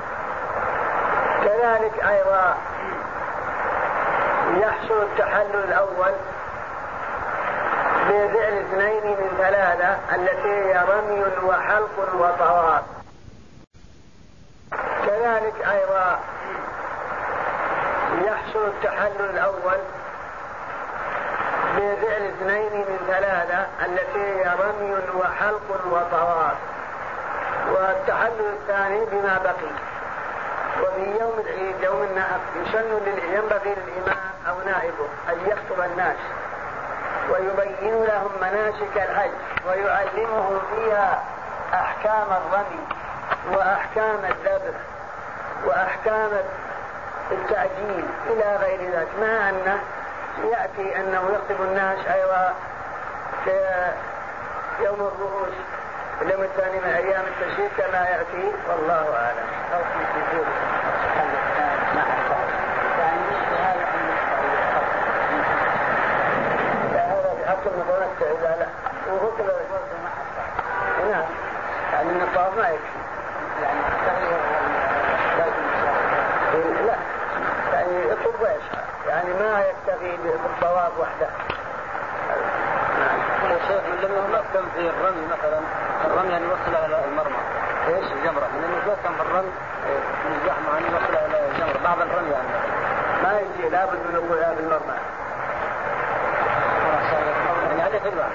كذلك أيضا يحصل التحلل الأول بفعل اثنين من ثلاثة التي هي رمي وحلق وطواف. كذلك أيضا يحصل التحلل الأول بفعل اثنين من ثلاثة التي هي رمي وحلق وطواف. والتحلل الثاني بما بقي. وفي يوم العيد يوم النحر يسن ينبغي للإمام أو نائبه أن يخطب الناس. ويبين لهم مناسك الحج ويعلمهم فيها أحكام الرمي وأحكام الذبح وأحكام التعجيل إلى غير ذلك. مع أنه يأتي أنه يخطب الناس أيضا في يوم الرؤوس اليوم الثاني من أيام التشريق كما يأتي. والله أعلم. حتى المتمتع إذا لا وهو كذا نعم يعني من الطواف ما يكفي يعني لا يعني يطلب ويسعى يعني ما يكتفي بالطواف وحده. يا شيخ من لم يحكم في الرمي مثلا. الرمي ان يوصل إلى المرمى. إيش؟ الجمرة. من انه يحكم في الرمي من الزحمة ان يوصل إلى الجمرة. بعض الرمي يعني. ما يجي لابد من وقوعها بالمرمى يعني هذا في الباب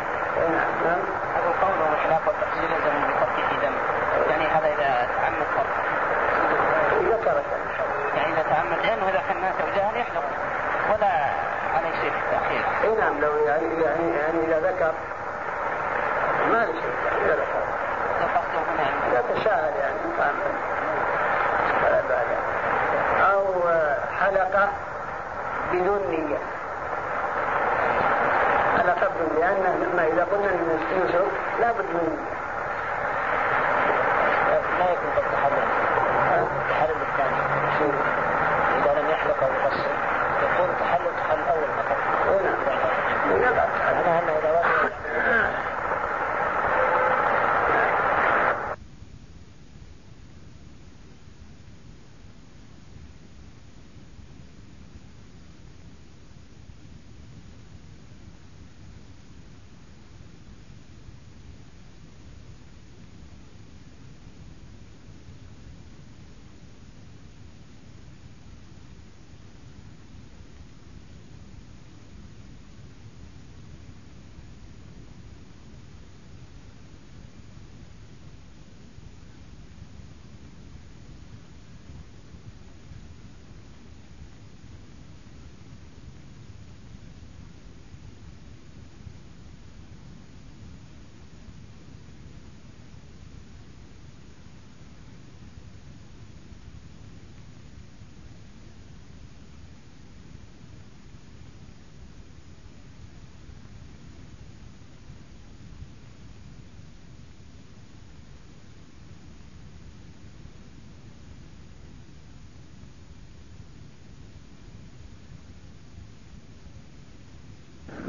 نعم. هذا القول والخلاف والتفصيل يلزم بتركه دم. يعني هذا إذا تعمد. ترك اذا ترك يعني إذا تعمد لأنه اذا كان ناس وجهل يحلق ولا عليه شيء في التأخير. إي نعم لو يعني يعني يعني إذا ذكر. ما له شيء اذا ذكر. اذا تشاهد يعني. فلا بأس أو حلقة بدون نية. حلقه بدون لأن ما إذا قلنا إن يوسف لابد من ما يكون قد تحلل التحلل الثاني اذا لم يحلق أو يقصر يكون تحلل تحلل اول فقط اي نعم يبعث معناها انه اذا وصل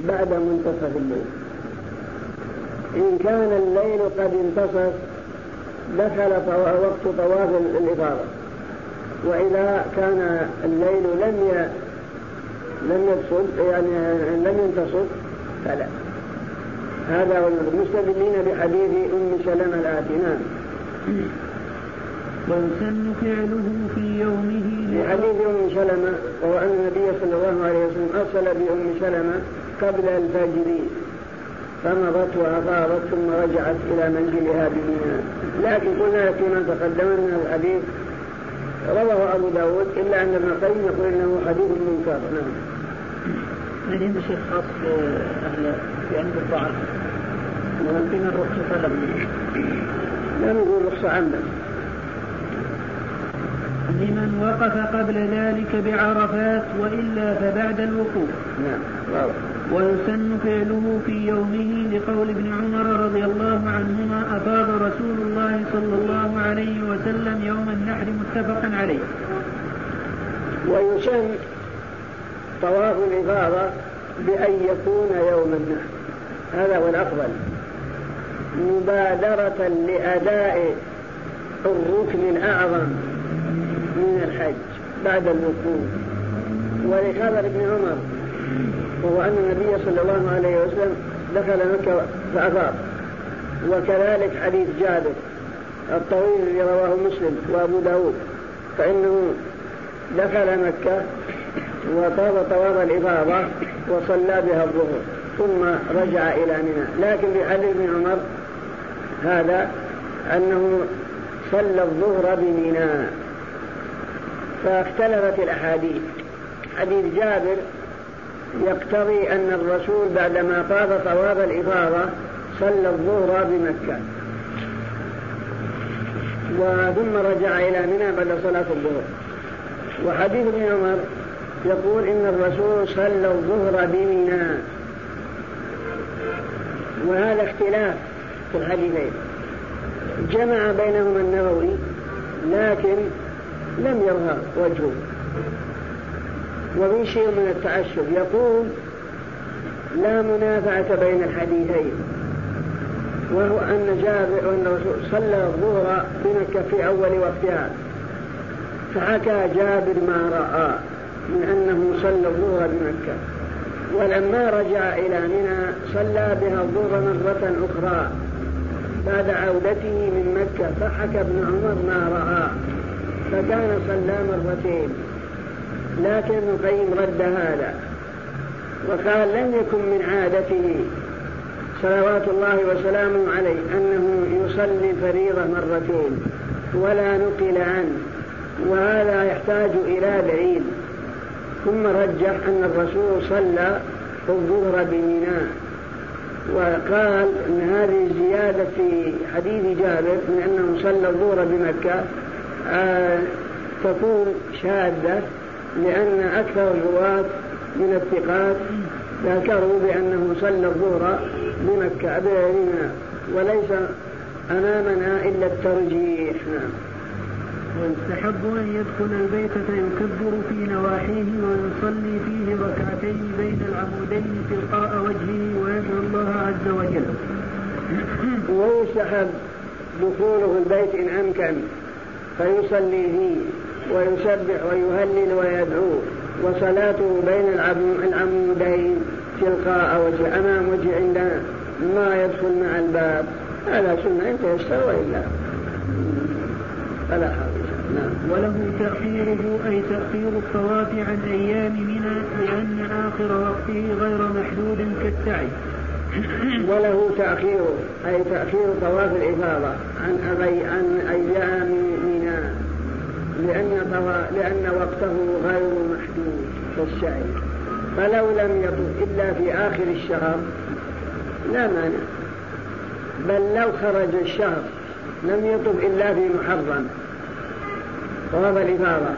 بعد منتصف الليل. إن كان الليل قد انتصف دخل وقت طواف الإفاضة. وإذا كان الليل لم ي... لم يبصد يعني لم ينتصف فلا. هذا هو المستدلين بحديث أم سلمة الآتي نعم ويسن فعله في يومه لحديث أم سلمة وهو أن النبي صلى الله عليه وسلم أرسل بأم سلمة قبل الفجر فمضت وأفاضت ثم رجعت إلى منزلها بمنى لكن قلنا فيما تقدم من الحديث رواه أبو داود إلا أن ابن القيم يقول إنه حديث منكر. نعم. يعني هذا شيء خاص بأهل يعني بالضعف ومن الرخصة لهم لا نقول رخصة عامة. لمن وقف قبل ذلك بعرفات وإلا فبعد الوقوف. نعم واضح. ويسن فعله في يومه لقول ابن عمر رضي الله عنهما أفاض رسول الله صلى الله عليه وسلم يوم النحر متفق عليه. ويسن طواف الإفاضة بأن يكون يوم النحر. هذا هو الأفضل. مبادرة لأداء الركن الأعظم من الحج بعد الوقوف. ولخبر ابن عمر وهو أن النبي صلى الله عليه وسلم دخل مكة فأفاض وكذلك حديث جابر الطويل الذي رواه مسلم وأبو داود. فإنه دخل مكة وطاب طواف الإفاضة وصلى بها الظهر ثم رجع إلى منى. لكن في حديث ابن عمر هذا أنه صلى الظهر بمنى. فاختلفت الأحاديث. حديث جابر يقتضي أن الرسول بعدما طاف طواف الإفاضة صلى الظهر بمكة. وثم رجع إلى منى بعد صلاة الظهر. وحديث ابن عمر يقول إن الرسول صلى الظهر بمنى. وهذا اختلاف في الحديثين. جمع بينهما النووي لكن لم يظهر وجهه. وفي شيء من التعشب يقول لا منافعة بين الحديثين وهو أن جابر أن الرسول صلى الظهر بمكة في أول وقتها. فحكى جابر ما رأى من أنه صلى الظهر بمكة. ولما رجع إلى منى صلى بها الظهر مرة أخرى بعد عودته من مكة فحكى ابن عمر ما رأى فكان صلى مرتين. لكن ابن القيم رد هذا وقال لم يكن من عادته صلوات الله وسلامه عليه أنه يصلي الفريضة مرتين ولا نقل عنه وهذا يحتاج إلى دليل. ثم رجح أن الرسول صلى الظهر بميناء وقال أن هذه الزيادة في حديث جابر من أنه صلى الظهر بمكة آه تكون شاذة لأن أكثر الرواة من الثقات ذكروا بأنه صلى الظهر بمكة. بميناء وليس أمامنا إلا الترجيح. نعم. ويستحب أن يدخل البيت فيكبر في نواحيه ويصلي فيه ركعتين بين العمودين تلقاء وجهه ويدعو الله عز وجل. ويستحب دخوله البيت إن أمكن فيصلي فيه. ويسبح ويهلل ويدعو وصلاته بين العمودين تلقاء وجه أمام وجه عندنا ما يدخل مع الباب. هذا سنة أنت يستوى وإلا. فلا حرج. نعم. وله تأخيره أي تأخير الطواف عن أيام منى لأن آخر وقته غير محدود كالسعي وله تأخيره أي تأخير طواف الإفاضة عن أبي عن أيام منى. لأن لأن وقته غير محدود كالسعي فلو لم يطف إلا في آخر الشهر لا مانع. بل لو خرج الشهر لم يطف إلا في محرم. طواف الإفاضة.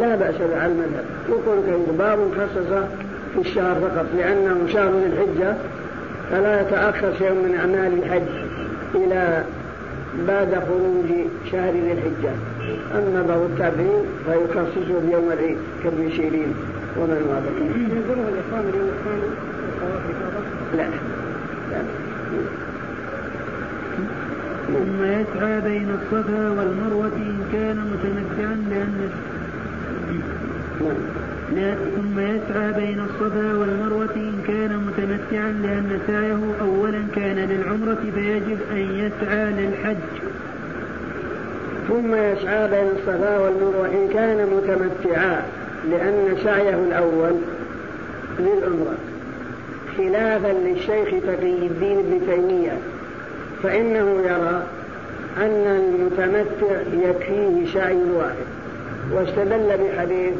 لا بأس على المذهب. يقول كيف؟ باب خصص في الشهر فقط لأنه شهر ذي الحجة. فلا يتأخر شيء من أعمال الحج إلى بعد خروج شهر ذي الحجة. أما بعض التابعين فيخصصه بيوم العيد كابن شيرين ومن وافق. ينزله الإقامة اليوم الثاني لا. لا. ثم يسعى بين الصفا والمروة إن كان متمتعا لأن لا. ثم يسعى بين الصفا والمروة إن كان متمتعا لأن سعيه أولا كان للعمرة فيجب أن يسعى للحج. ثم يسعى بين الصفا والمروة إن كان متمتعا لأن سعيه الأول للعمرة. خلافا للشيخ تقي الدين ابن تيمية فإنه يرى أن المتمتع يكفيه شعي واحد واستدل بحديث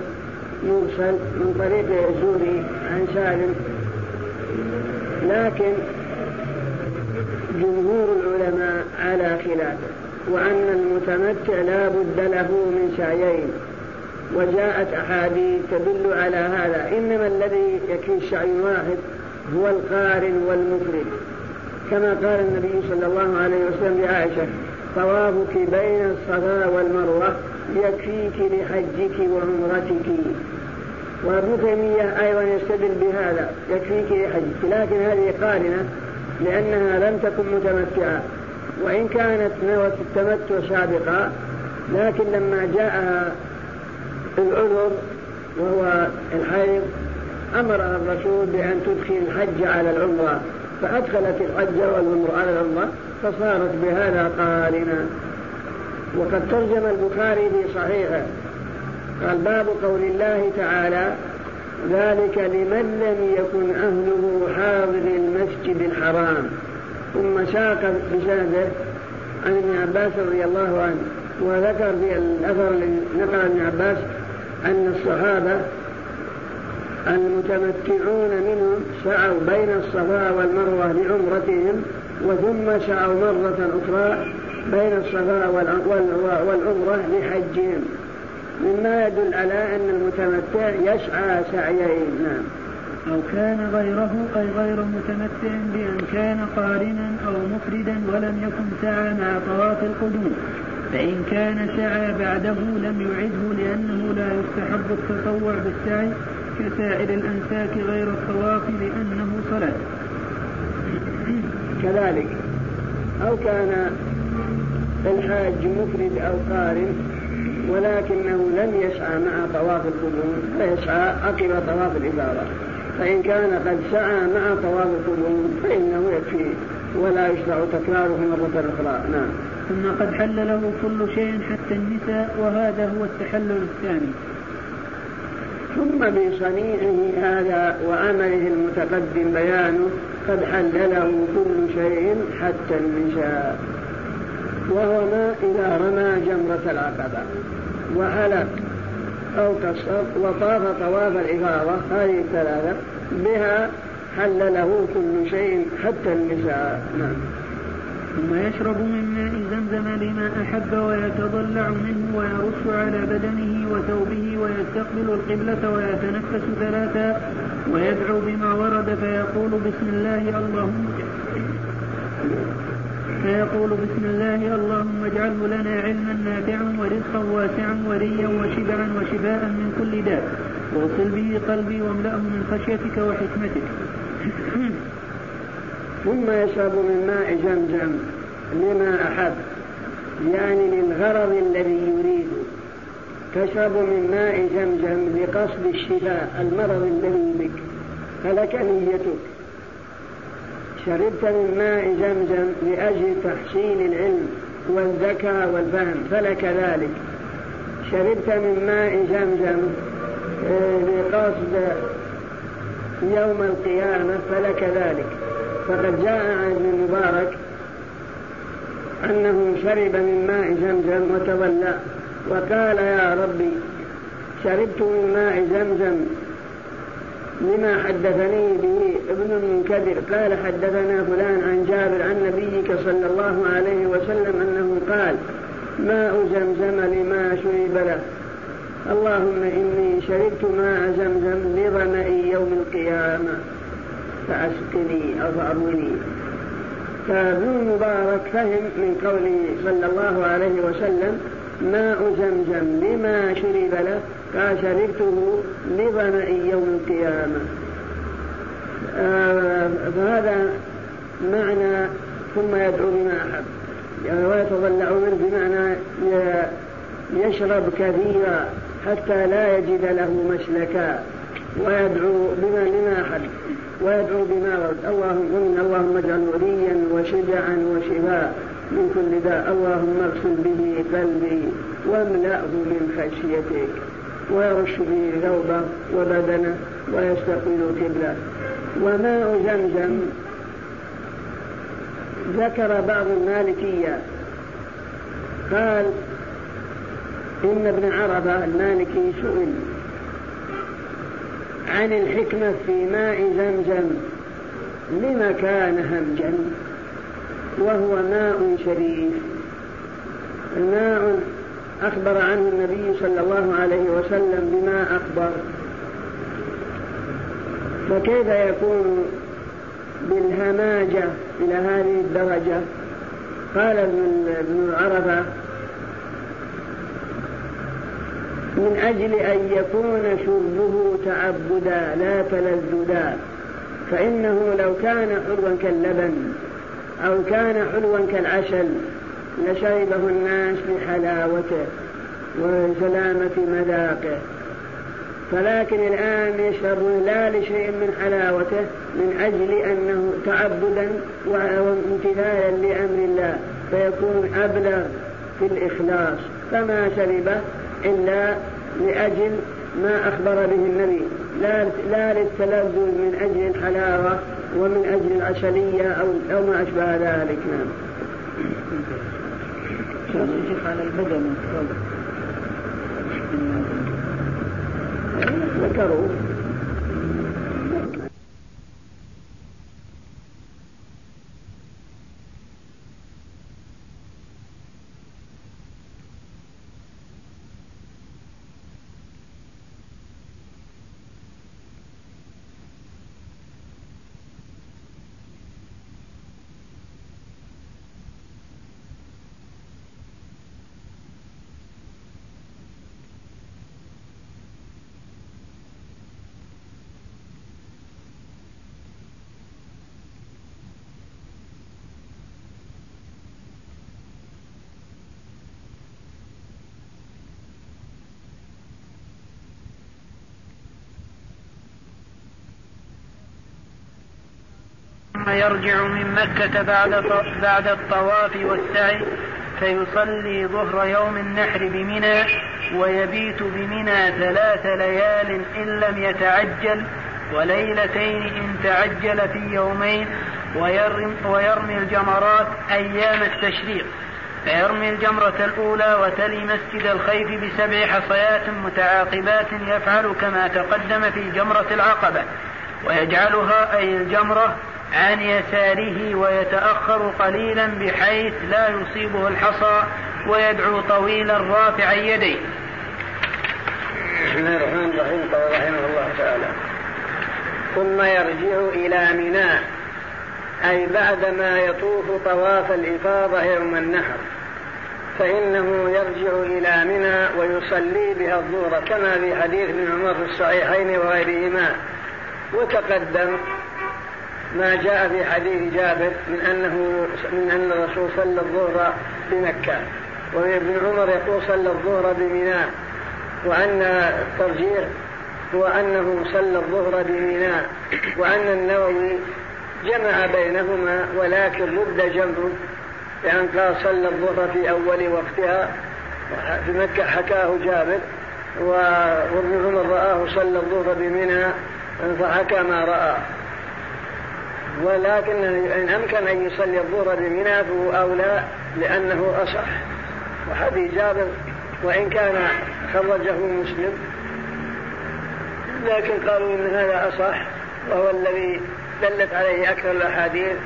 مرسل من طريق الزوري عن سالم لكن جمهور العلماء على خلافه. وأن المتمتع لا بد له من سعيين وجاءت أحاديث تدل على هذا. إنما الذي يكفي السعي واحد هو القارن والمفرد. كما قال النبي صلى الله عليه وسلم لعائشة طوافك بين الصفا والمروة يكفيك لحجك وعمرتك. وابن تيمية أيضا يستدل بهذا يكفيك لحجك. لكن هذه قارنة لأنها لم تكن متمتعة. وإن كانت نوت التمتع سابقا لكن لما جاءها العذر وهو الحيض أمرها الرسول بأن تدخل الحج على العمرة. فأدخلت الحج والعمرة على العمرة فصارت بهذا قارنا وقد ترجم البخاري في صحيحه قال باب قول الله تعالى ذلك لمن لم يكن أهله حاضر المسجد الحرام. ثم ساق بسنده عن ابن عباس رضي الله عنه وذكر في الأثر الذي نقل ابن عباس أن الصحابة المتمتعون منهم سعوا بين الصفا والمروة لعمرتهم وثم سعوا مرة أخرى بين الصفا والعمرة لحجهم. مما يدل على أن المتمتع يسعى سعيين نعم. أو كان غيره أي غير متمتع بأن كان قارنا أو مفردا ولم يكن سعى مع طواف القدوم. فإن كان سعى بعده لم يعده لأنه لا يستحب التطوع بالسعي كسائر الأنساك غير الطواف لأنه صلاة كذلك أو كان الحاج مفرد أو قارن ولكنه لم يسعى مع طواف القدوم فيسعى عقب طواف الإفاضة فإن كان قد سعى مع طواف القدوم فإنه يكفي ولا يشرع تكراره مرة أخرى. نعم. ثم قد حل له كل شيء حتى النساء وهذا هو التحلل الثاني. ثم بصنيعه هذا وعمله المتقدم بيانه قد حل له كل شيء حتى النساء. وهو ما إذا رمى جمرة العقبة. وحلق أو قصر وطاف طواف الإفاضة هذه الثلاثة بها حل له كل شيء حتى النساء. نعم. ثم يشرب من ماء زمزم لما أحب ويتضلع منه ويرش على بدنه وثوبه ويستقبل القبلة ويتنفس ثلاثا ويدعو بما ورد فيقول بسم الله اللهم فيقول بسم الله اللهم اجعله لنا علما نافعا ورزقا واسعا وريا وشبعا وشفاء من كل داء. واغسل به قلبي واملأه من خشيتك وحكمتك. ثم يشرب من ماء زمزم لما أحب يعني للغرض الذي يريده تشرب من ماء زمزم لقصد الشفاء المرض الذي بك فلك نيتك شربت من ماء زمزم لأجل تحصيل العلم والذكاء والفهم فلك ذلك. شربت من ماء زمزم آه، لقصد يوم القيامة فلك ذلك. فقد جاء عن ابن المبارك أنه شرب من ماء زمزم وتولى وقال يا ربي شربت من ماء زمزم لما حدثني به ابن المنكدر قال حدثنا فلان عن جابر عن نبيك صلى الله عليه وسلم أنه قال ماء زمزم لما شرب له. اللهم إني شربت ماء زمزم لظمئي يوم القيامة. فأسقني أو فأروني فابن المبارك فهم من قوله صلى الله عليه وسلم ماء زمزم لما شرب له. قال شربته لظمئ يوم القيامة. آه فهذا معنى ثم يدعو بما أحب. يعني ويتضلع منه بمعنى يشرب كثيرا حتى لا يجد له مسلكا ويدعو بما لما أحب. ويدعو بما ورد اللهم اللهم اجعله وليا وشجعا وشفاء من كل داء. اللهم اغسل به قلبي واملأه من خشيتك. ويرش به ثوبه وبدنه ويستقبل قبله وماء زمزم ذكر بعض المالكية. قال إن ابن عرفة المالكي سئل عن الحكمة في ماء زمزم لما كان همجا وهو ماء شريف. ماء أخبر عنه النبي صلى الله عليه وسلم بما أخبر. فكيف يكون بالهماجة إلى هذه الدرجة؟ قال ابن العرفة من أجل أن يكون شربه تعبدا لا تلذذا فإنه لو كان حلوا كاللبن أو كان حلوا كالعسل لشربه الناس لحلاوته وسلامة مذاقه. فلكن الآن يشربون لا لشيء من حلاوته من أجل أنه تعبدا وامتثالا لأمر الله فيكون أبلغ في الإخلاص. فما شربه إلا لأجل ما أخبر به النبي. لا, لا للتلذذ من أجل الحلاوة ومن أجل العسلية أو, أو ما أشبه ذلك. نعم. شيخ على البدن. ذكروا يرجع من مكة بعد بعد الطواف والسعي فيصلي ظهر يوم النحر بمنى ويبيت بمنى ثلاث ليال إن لم يتعجل وليلتين إن تعجل في يومين ويرمي, الجمرات أيام التشريق. فيرمي الجمرة الأولى وتلي مسجد الخيف بسبع حصيات متعاقبات يفعل كما تقدم في جمرة العقبة ويجعلها أي الجمرة عن يساره ويتأخر قليلا بحيث لا يصيبه الحصى ويدعو طويلا رافعا يديه. بسم الله الرحمن الرحيم. قال رحمه الله تعالى ثم يرجع إلى ميناء أي بعدما يطوف طواف الإفاضة يوم النحر فإنه يرجع إلى منى ويصلي بها الظهر كما في حديث ابن عمر في الصحيحين وغيرهما. وتقدم ما جاء في حديث جابر من أنه من أن الرسول صلى الظهر بمكة وابن عمر يقول صلى الظهر بميناء وأن الترجيح هو أنه صلى الظهر بميناء وأن النووي جمع بينهما ولكن رد جمعه لأن قال صلى الظهر في أول وقتها في مكة حكاه جابر وابن عمر رآه صلى الظهر بمنى فحكى ما رآه. ولكن إن أمكن أن يصلي الظهر بمنى فهو أولى لأنه أصح. وحديث جابر وإن كان خرجه مسلم. لكن قالوا إن هذا أصح وهو الذي دلت عليه أكثر الأحاديث.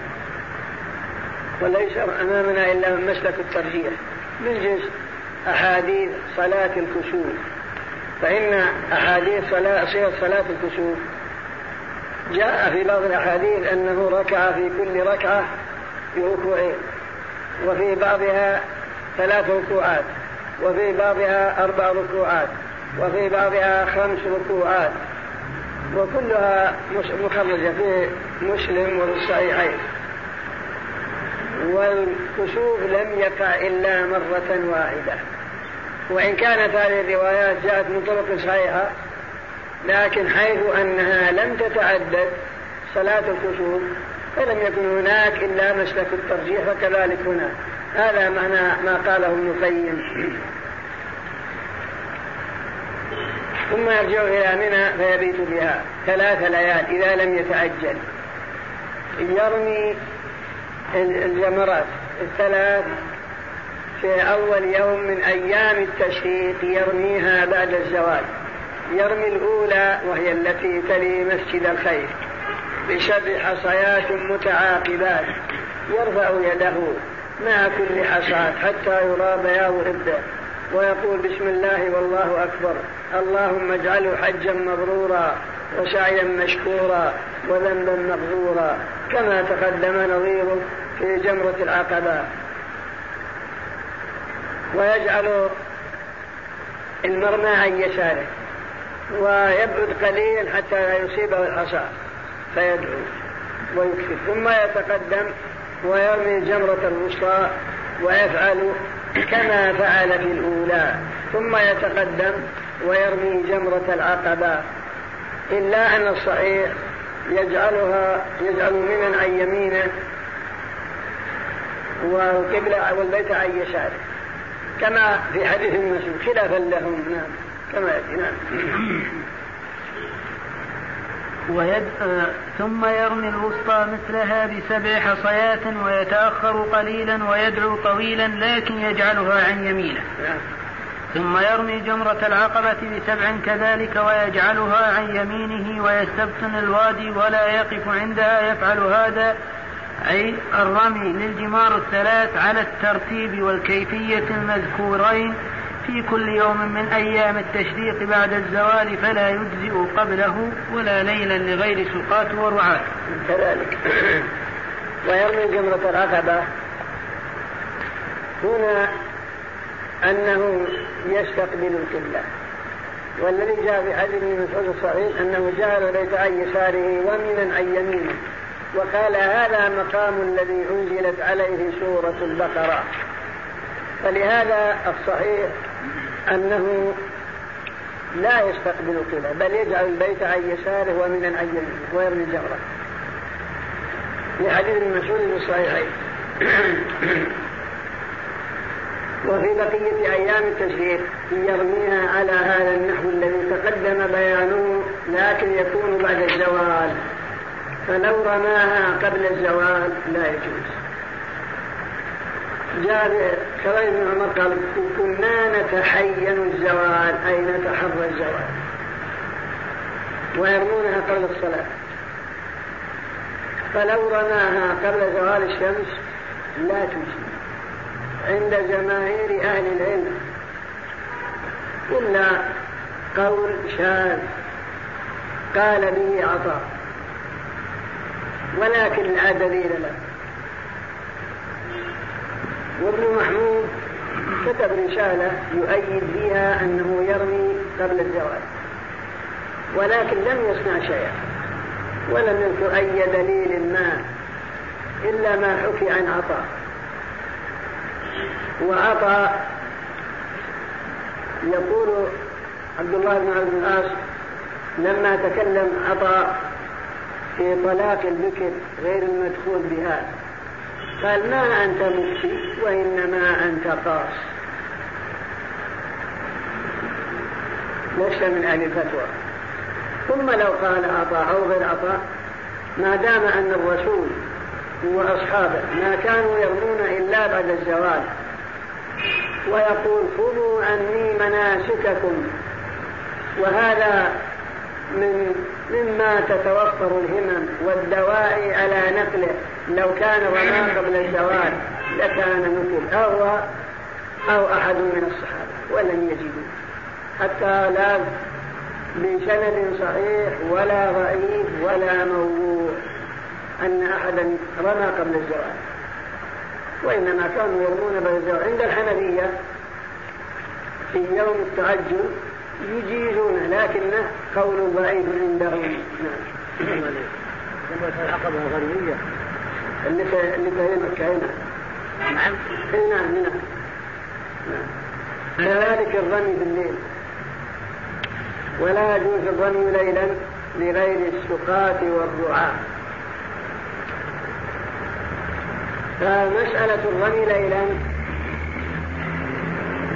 وليس أمامنا إلا مسلك الترجيح. من جنس أحاديث صلاة الكسوف. فإن أحاديث صلاة صلاة الكسوف جاء في بعض الأحاديث أنه ركع في كل ركعة بركوعين وفي بعضها ثلاث ركوعات وفي بعضها أربع ركوعات وفي بعضها خمس ركوعات وكلها مخرجة في مسلم وفي الصحيحين والكسوف لم يقع إلا مرة واحدة. وإن كانت هذه الروايات جاءت من طرق صحيحة لكن حيث أنها لم تتعدد صلاة الكسوف فلم يكن هناك إلا مسلك الترجيح وكذلك هنا. هذا معنى ما قاله ابن القيم. ثم يرجع إلى منى فيبيت بها ثلاث ليال إذا لم يتعجل. يرمي الجمرات الثلاث في أول يوم من أيام التشريق يرميها بعد الزوال. يرمي الأولى وهي التي تلي مسجد الخير بسبع حصيات متعاقبات يرفع يده مع كل حصاة حتى يرى بياض إبده ويقول بسم الله والله أكبر اللهم اجعله حجا مبرورا وسعيا مشكورا وذنبا مغفورا كما تقدم نظيره في جمرة العقبة. ويجعل المرمى عن يساره. ويبعد قليلا حتى لا يصيبه الحصى فيدعو ويكفي. ثم يتقدم ويرمي جمرة الوسطى ويفعل كما فعل في الأولى. ثم يتقدم ويرمي جمرة العقبة. إلا أن الصحيح يجعلها يجعل ممن عن يمينه والقبلة والبيت عن يساره. كما في حديث المسلم خلافا لهم نعم. كما يأتي نعم. ويد... آه، ثم يرمي الوسطى مثلها بسبع حصيات ويتأخر قليلا ويدعو طويلا لكن يجعلها عن يمينه. نعم. ثم يرمي جمرة العقبة بسبع كذلك ويجعلها عن يمينه ويستبطن الوادي ولا يقف عندها يفعل هذا أي الرمي للجمار الثلاث على الترتيب والكيفية المذكورين. في كل يوم من أيام التشريق بعد الزوال فلا يجزئ قبله ولا ليلا لغير سقاة ورعاة. كذلك. ويرمي جمرة العقبة. هنا أنه يستقبل القبلة. والذي جاء في حديث ابن مسعود الصحيح أنه جعل بيت عن يساره ومن عن يمينه. وقال هذا مقام الذي أنزلت عليه سورة البقرة. فلهذا الصحيح أنه لا يستقبل القبلة بل يجعل البيت عن يساره ومن عن يمينه ويرمي الجمرة لحديث ابن مسعود في الصحيحين. وفي بقية أيام التشريق يرميها على هذا النحو الذي تقدم بيانه لكن يكون بعد الزوال. فلو رماها قبل الزوال لا يجوز. جاء كريم بن عمر قال كنا نتحين الزوال أي نتحرى الزوال. ويرمونها قبل الصلاة. فلو رماها قبل زوال الشمس لا تجزي عند جماهير أهل العلم. إلا قول شاذ. قال به عطاء. ولكن لا دليل له. وابن محمود. كتب رسالة يؤيد فيها أنه يرمي قبل الزواج. ولكن لم يصنع شيئا. ولم يذكر أي دليل ما إلا ما حكي عن عطاء. وعطاء يقول عبد الله بن عبد العاص لما تكلم عطاء في طلاق البكر غير المدخول بها قال ما أنت مفتي وإنما أنت قاص. لست من أهل الفتوى. ثم لو قال عطاء أو غير عطاء ما دام أن الرسول وأصحابه ما كانوا يرمون إلا بعد الزوال ويقول خذوا عني مناسككم وهذا من مما تتوفر الهمم والدواعي على نقله. لو كان رمى قبل الزواج لكان مثل أو أو أحد من الصحابة ولم يجدوا. حتى لا بسند صحيح ولا ضعيف ولا موضوع أن أحدا رمى قبل الزواج وإنما كانوا يرمون بعد الزواج عند الحنفية في يوم التعجل. يجيزون لكنه قول ضعيف عندهم. نعم. العقبة الغربية اللي اللي مكة هنا نعم نعم. نعم كذلك الرمي بالليل ولا يجوز الرمي ليلا لغير السقاة والرعاة. فمسألة الرمي ليلا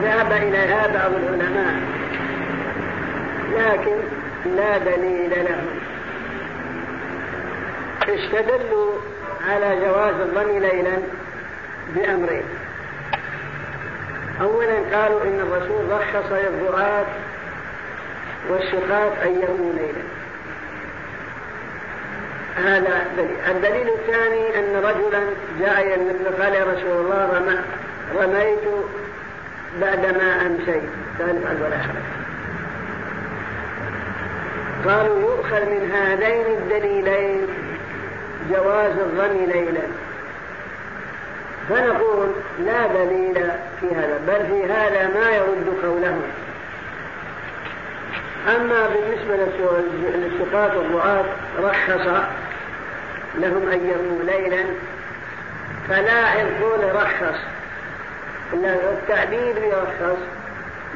ذهب إليها بعض العلماء. لكن لا دليل لهم استدلوا على جواز الرمي ليلا بأمرين. أولا قالوا إن الرسول رخص للرعاة والشقاة أن يرموا ليلا. هذا دليل. الدليل الثاني أن رجلا جاء إلى النبي قال يا رسول الله رمى رميت بعدما أمسيت قال افعل ولا حرج. قالوا يؤخذ من هذين الدليلين جواز الرمي ليلا. فنقول لا دليل في هذا بل في هذا ما يرد قولهم أما بالنسبة للسقاط الرعاة رخص لهم أن يرموا ليلا. فلا يقول رخص التعبير يرخص.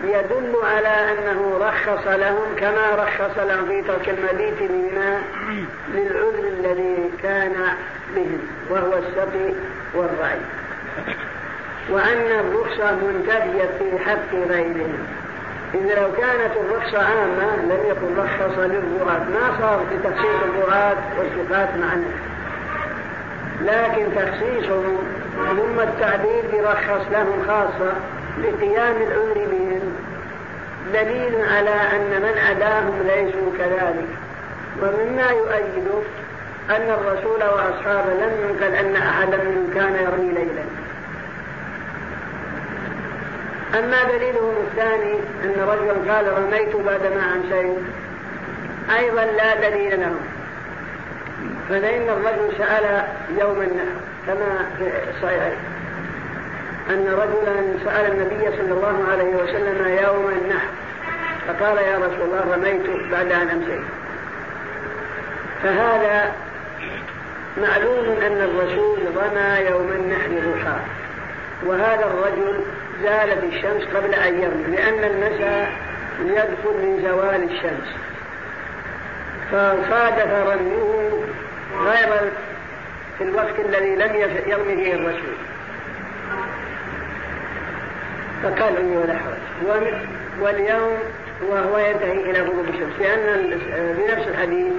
يدل على أنه رخص لهم كما رخص لهم في ترك المبيت مما للعذر الذي كان بهم وهو السقي والرعي وأن الرخصة منتهية في حق غيرهم. إذا لو كانت الرخصة عامة لم يكن رخص للرعاة ما صار بتخصيص الرعاة والثقات معنا لكن تخصيصهم ثم التعبير برخص لهم خاصة. لقيام العذر بهم دليل على أن من أداهم ليسوا كذلك. ومما يؤيد أن الرسول وأصحابه لم ينقل أن أحدا منهم كان يرمي ليلا. أما دليلهم الثاني أن رجلا قال رميت بعدما أمسيت أيضا لا دليل لهم فإن الرجل سأل يوم النحر كما في الصحيح أن رجلا سأل النبي صلى الله عليه وسلم يوم النحر فقال يا رسول الله رميت بعد أن أمسيت. فهذا معلوم أن الرسول رمى يوم النحر ضحى وهذا الرجل زالت الشمس قبل أن يرمي لأن المساء يدخل من زوال الشمس. فصادف رميه غير في الوقت الذي لم يرمي فيه الرسول. فقال أمي ولا حرج واليوم وهو ينتهي إلى غروب الشمس. لأن بنفس الحديث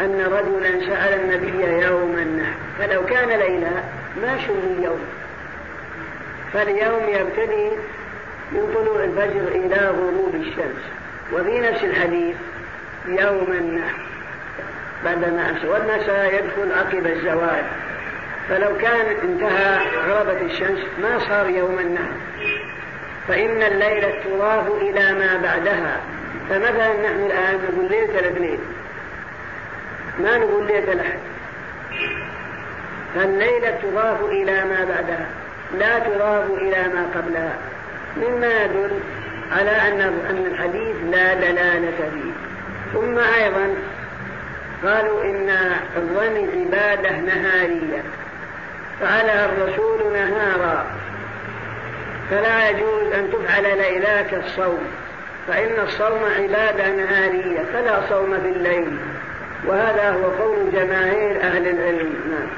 أن رجلا سأل النبي يوم النحر. فلو كان ليلا ما شم اليوم. فاليوم يبتدي من طلوع الفجر إلى غروب الشمس. وفي نفس الحديث يوم النحر. بعدما أمس والمساء يدخل عقب الزوال. فلو كان انتهى غربت الشمس ما صار يوم النحر. فإن الليلة تضاف إلى ما بعدها. فمثلا نحن الآن نقول ليلة الاثنين ما نقول ليلة الأحد. فالليلة تضاف إلى ما بعدها؟ لا تضاف إلى ما قبلها. مما يدل على أن أن الحديث لا دلالة فيه. ثم أيضا قالوا إن الظن عبادة نهارية. فعلها الرسول نهارا. فلا يجوز أن تفعل ليلا كالصوم فإن الصوم عبادة نهارية فلا صوم في الليل وهذا هو قول جماهير أهل العلم. نعم.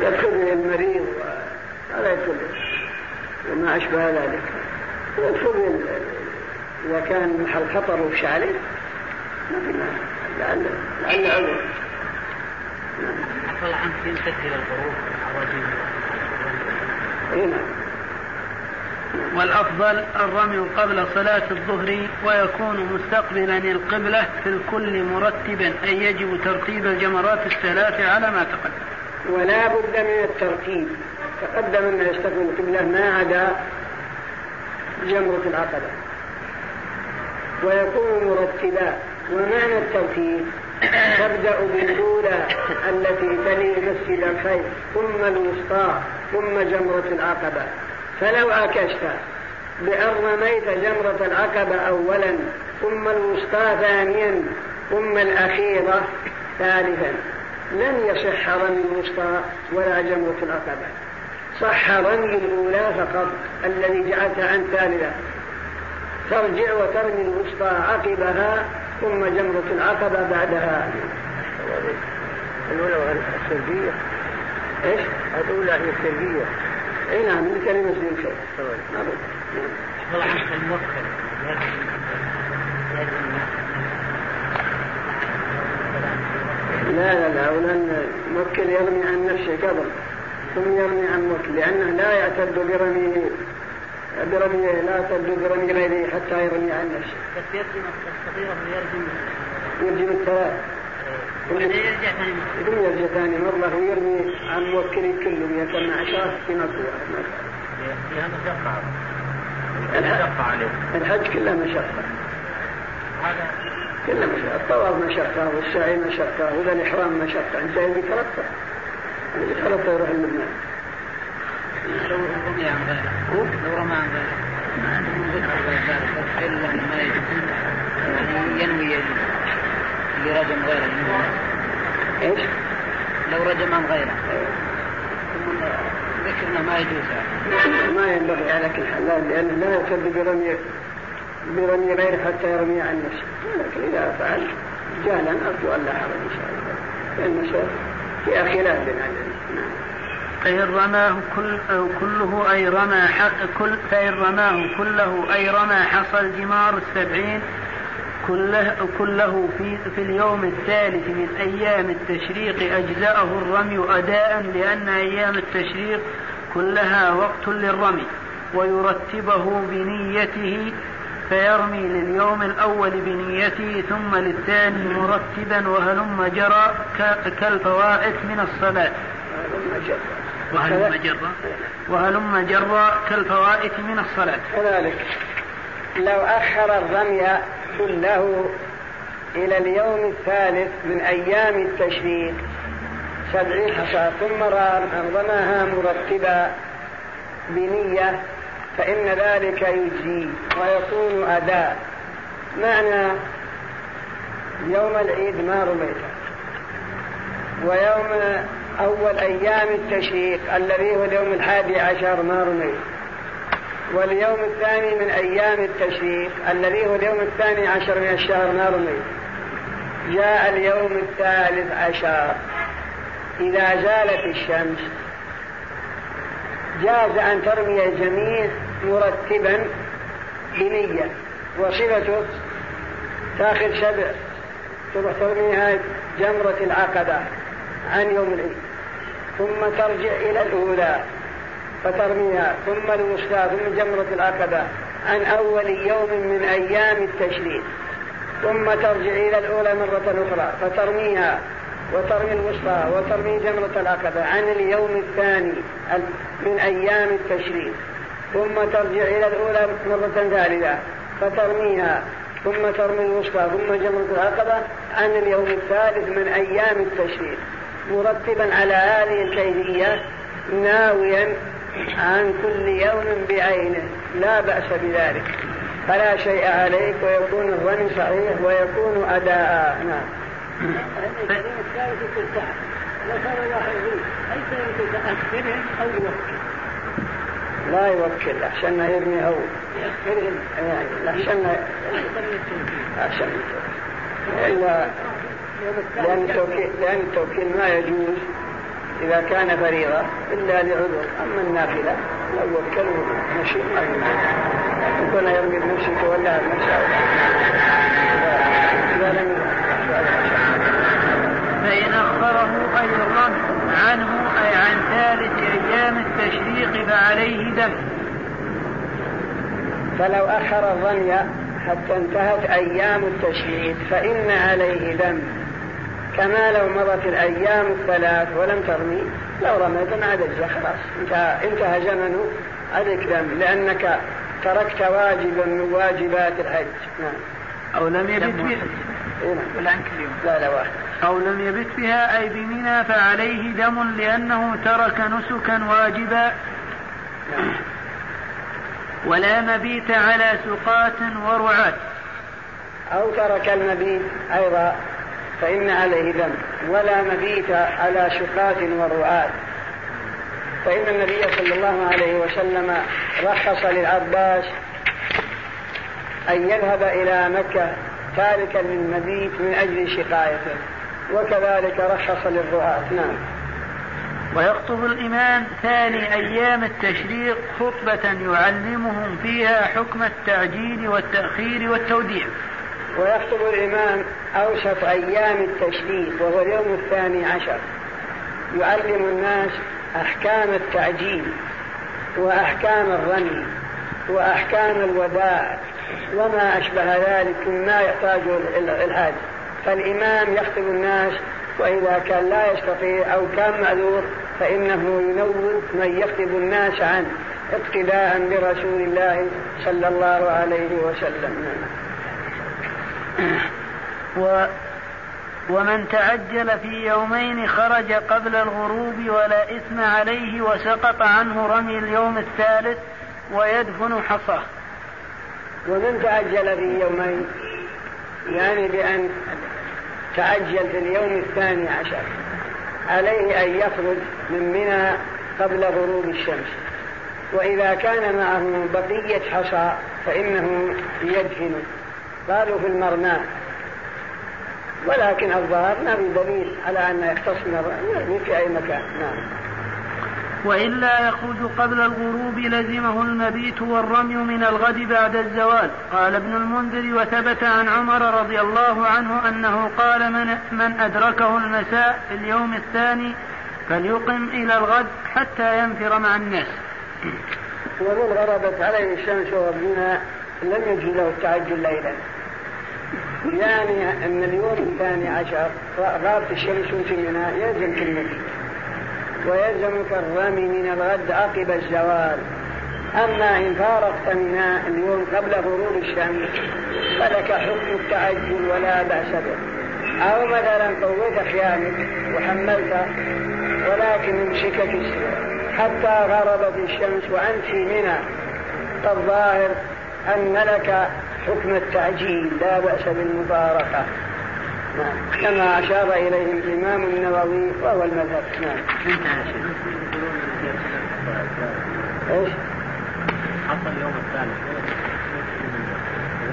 يدخل المريض هذا يدخل وما أشبه ذلك. يدخل إذا كان محل خطر وش عليه ما في لعل لعل عذر عفوا عنك ينتهي إلى الغروب اي نعم. والأفضل الرمي قبل صلاة الظهر ويكون مستقبلا القبلة في الكل مرتبا أي يجب ترتيب الجمرات الثلاث على ما تقدم. ولا بد من الترتيب. تقدم أن يستقبل القبلة ما عدا جمرة العقبة. ويكون مرتبا. ومعنى الترتيب تبدأ بالأولى التي تلي مسجد الخير ثم الوسطى ثم جمرة العقبة. فلو عكست بأن رميت جمرة العقبة أولا ثم الوسطى ثانيا ثم الأخيرة ثالثا. لن يصح رمي الوسطى ولا جمرة العقبة. صح رمي الأولى فقط الذي جعلتها عن ثالثة ترجع وترمي الوسطى عقبها ثم جمرة العقبة بعدها. الأولى السلبية إيش؟ الأولى هي السلبية إي نعم من كلمة والله عنك الموكل لا لا لا ولأن موكل يرمي عن نفسه قبل ثم يرمي عن موكل لأنه لا يعتد برميه. برميه لا يعتد برمي غيره حتى يرمي عن نفسه. بس يرجم الصغيرة ويرجم يرجم. الثلاث. يرجع ثاني يقوم يرجع ثاني مرة ويرمي عن موكل كله 112 في نص واحد. فيها مشقة الحج, الحج كله مشقة. هذا. كله مشقة. الطواف مشقة والسعي مشقة وإذا الإحرام مشقة. أنت اللي ترتب اللي ترتب يروح لبنان لو رمي عن غيره لو رمى عن غيره ما عندهم ذكر غير. إلا ما يجوز يعني ينوي اللي رجم غيره إيش؟ لو رجم عن غيره ذكرنا ما يجوز. ما ينبغي على كل حال لأنه لا يعتد برمي برمي غيره حتى يرمي عن نفسه لكن إذا فعل جهلا أرجو أن لا حرج إن شاء الله لأن فيها خلاف بين نعم فإن رماه كل كله أي رمى كل فإن رماه كله أي رمى حصى الجمار السبعين كله, كله في, في اليوم الثالث من أيام التشريق أجزأه الرمي أداء لأن أيام التشريق كلها وقت للرمي ويرتبه بنيته فيرمي لليوم الأول بنيته ثم للثاني مرتبا وهلم جرى كالفوائت من الصلاة. وهلم جرى وهلم جرى كالفوائت من الصلاة. كذلك لو أخر الرمي كله إلى اليوم الثالث من أيام التشريق سبعين حصى ثم رماها مرتبا بنية فإن ذلك يجزي ويكون أداء. معنى يوم العيد ما رميت. ويوم أول أيام التشريق الذي هو اليوم الحادي عشر رميت واليوم الثاني من أيام التشريق الذي هو اليوم الثاني عشر من الشهر رميت جاء اليوم الثالث عشر. إذا زالت الشمس جاز أن ترمي الجميع مرتبا بنية. وصفته تاخذ سبع تروح ترميها جمرة العقبة. عن يوم العيد. ثم ترجع إلى الأولى فترميها. ثم الوسطى ثم جمرة العقبة عن أول يوم من أيام التشريق. ثم ترجع إلى الأولى مرة أخرى فترميها. وترمي الوسطى وترمي جمرة العقبة عن اليوم الثاني من أيام التشريق. ثم ترجع إلى الأولى مرة ثالثة فترميها. ثم ترمي الوسطى ثم جمرة العقبة عن اليوم الثالث من أيام التشريق. مرتبا على هذه الكيفية ناويا عن كل يوم بعينه. لا بأس بذلك. فلا شيء عليك ويكون الرمي صحيح ويكون أداء. نعم. لا يوكل أحسن يرمي هو. يعني أحسن أحسن إلا لأن التوكيل, لأن التوكيل ما يجوز إذا كان فريضة إلا لعذر. أما النافلة لو وكله مشي ما يكون يرمي بنفسه ولا بنفسه إذا لم فإن أخره أي الرد عنه أي عن ثالث أيام التشريق فعليه دم فلو أخر الرمي حتى انتهت أيام التشريق فإن عليه دم. كما لو مضت الأيام الثلاث ولم ترمي لو رميت ما عاد خلاص انتهى, انتهى زمنه عليك دم لأنك تركت واجبا من واجبات الحج. نعم. أو لم يبت بها إيه نعم. لا لا واحد. أو لم يبت بها أي بمنى فعليه دم لأنه ترك نسكا واجبا. نعم. ولا مبيت على سقاة ورعاة. أو ترك المبيت أيضا. فإن عليه ذنب ولا مبيت على شقاة ورعاة فإن النبي صلى الله عليه وسلم رخص للعباس أن يذهب إلى مكة تاركا للمبيت من أجل شقايته وكذلك رخص للرعاة نعم. ويخطب الإمام ثاني أيام التشريق خطبة يعلمهم فيها حكم التعجيل والتأخير والتوديع. ويخطب الإمام أوسط أيام التشريق وهو اليوم الثاني عشر. يعلم الناس أحكام التعجيل وأحكام الرمي وأحكام الوداع وما أشبه ذلك مما يحتاجه الحاج فالإمام يخطب الناس وإذا كان لا يستطيع أو كان معذور فإنه ينوب من يخطب الناس عنه اقتداء برسول الله صلى الله عليه وسلم. و ومن تعجل في يومين خرج قبل الغروب ولا إثم عليه وسقط عنه رمي اليوم الثالث ويدفن حصاه. ومن تعجل في يومين؟ يعني بأن تعجل في اليوم الثاني عشر. عليه أن يخرج من منى قبل غروب الشمس. وإذا كان معه بقية حصى فإنه يدفن. قالوا في المرماء ولكن الظاهر ما في دليل على أن يختص من في أي مكان. نعم. وإلا يخرج قبل الغروب لزمه المبيت والرمي من الغد بعد الزوال. قال ابن المنذر وثبت عن عمر رضي الله عنه أنه قال من, من أدركه المساء في اليوم الثاني فليقم إلى الغد حتى ينفر مع الناس. ومن غربت عليه الشمس وربنا لم يجد له التعجل ليلا. يعني أن اليوم الثاني عشر. غابت الشمس في منى يلزم كلمته ويلزمك الرمي من الغد عقب الزوال. أما إن فارقت منى اليوم قبل غروب الشمس فلك حكم التعجل ولا بأس به. أو مثلا قويت خيامك وحملت ولكن السير. حتى غربت الشمس وأنت في منى فالظاهر أن لك حكم التعجيل لا بأس بالمفارقة نعم. كما أشار إليه الإمام النووي وهو المذهب. نعم. إيش؟ حصل اليوم الثالث.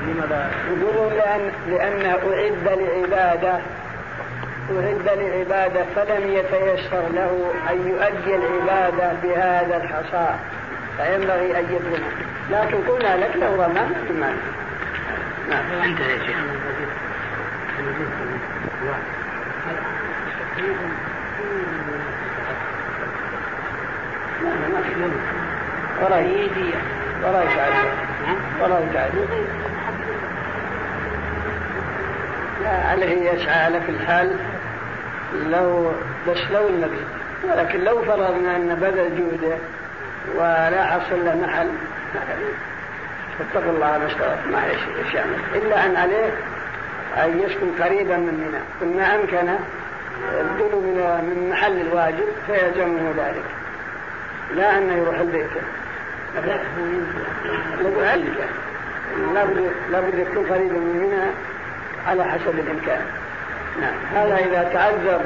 لماذا؟ يقولون لأن لأنه أعد لعبادة أعد لعبادة فلم يتيسر له أن يؤدي العبادة بهذا الحصى فينبغي أن يظلم لكن قلنا لك لو رمى ما نعم. انتهى يا شيخ. وراي وراي تعالى وراي تعالى لا عليه يسعى على كل حال لو بس لو النبي. ولكن لو فرضنا أن بذل جهده ولا حصل له محل. فاتقوا الله ما ما إيش يعمل إلا أن عليه أن يسكن قريبا من منى. ما أمكن الدنو من محل الواجب فيلزمه ذلك. لا انه يروح البيت. لابد يكون قريبا من منى على حسب الإمكان. نعم. هذا إذا تعذر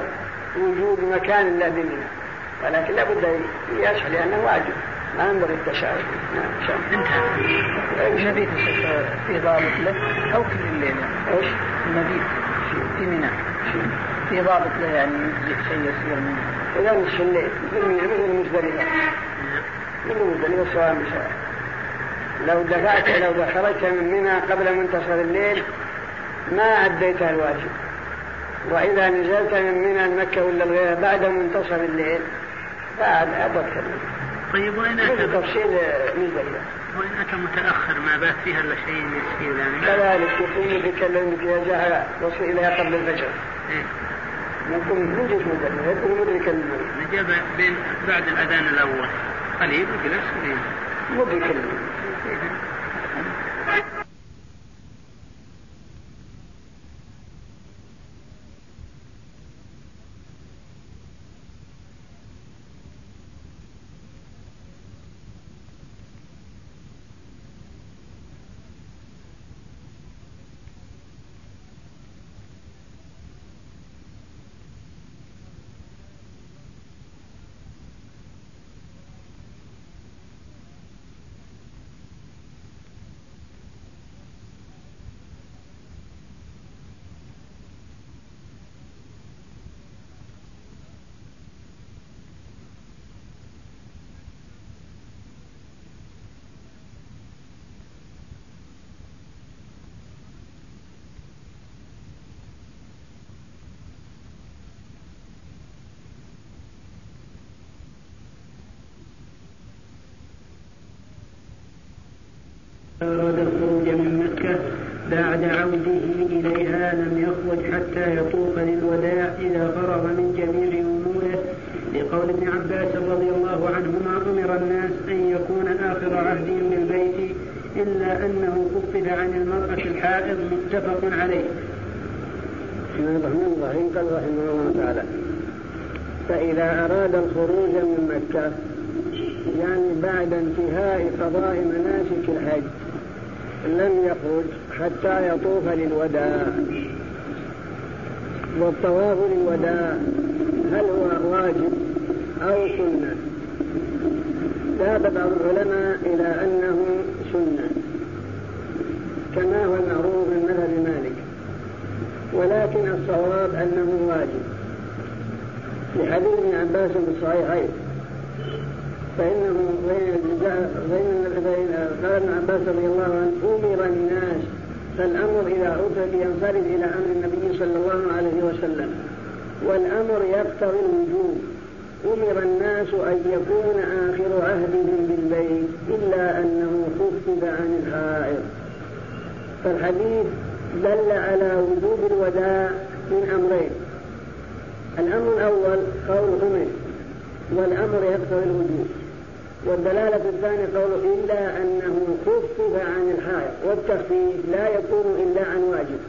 وجود مكان الا بمنى ولكن لابد يسعى لأنه واجب. ما ينبغي التشاؤم نعم انتهى المبيت في ضابط له أو في الليل إيش؟ المبيت في منى. في ضابط له يعني شيء يسير منه إذا نصف الليل مثل مثل المزدلفه مثل المزدلفه سواء بسواء لو دفعت لو خرجت من منى قبل منتصف الليل ما أديت الواجب. وإذا نزلت من منى مكة ولا الغير بعد منتصف الليل بعد أدركت طيب وين أتى متأخر ما بات فيها إلا شيء يسير يعني. كذلك يقوم يتكلم إذا جاء وصل إليها قبل الفجر. إيه؟ من جيش مزدلفة يكون مدرك نجاب بين بعد الأذان الأول. قليل وجلس قليل. مدرك عوده إليها لم يخرج حتى يطوف للوداع إذا فرغ من جميع أموره لقول ابن عباس رضي الله عنهما أمر الناس أن يكون آخر عهدهم بالبيت إلا أنه خفف عن المرأة الحائض متفق عليه. بسم الله الرحمن الرحيم قال رحمه الله تعالى فإذا أراد الخروج من مكة يعني بعد انتهاء قضاء مناسك الحج لم يخرج حتى يطوف للوداع. والطواف للوداع هل هو واجب أو سنة؟ ذهب بعض العلماء إلى أنه سنة كما هو المعروف من مذهب مالك ولكن الصواب أنه واجب. لحديث ابن عباس في الصحيحين فإنه بين قال ابن عباس رضي الله عنه أمر الناس فالأمر إذا أتى ينفرد إلى أمر النبي صلى الله عليه وسلم. والأمر يقتضي الوجوب. أمر الناس أن يكون آخر عهدهم بالبيت إلا أنه خفف عن الحائض. فالحديث دل على وجوب الوداع من أمرين. الأمر الأول قول أمر والأمر يقتضي الوجوب. والدلالة الثانية قول إلا أنه خفف عن الحائض والتخفيف لا يكون إلا عن واجب.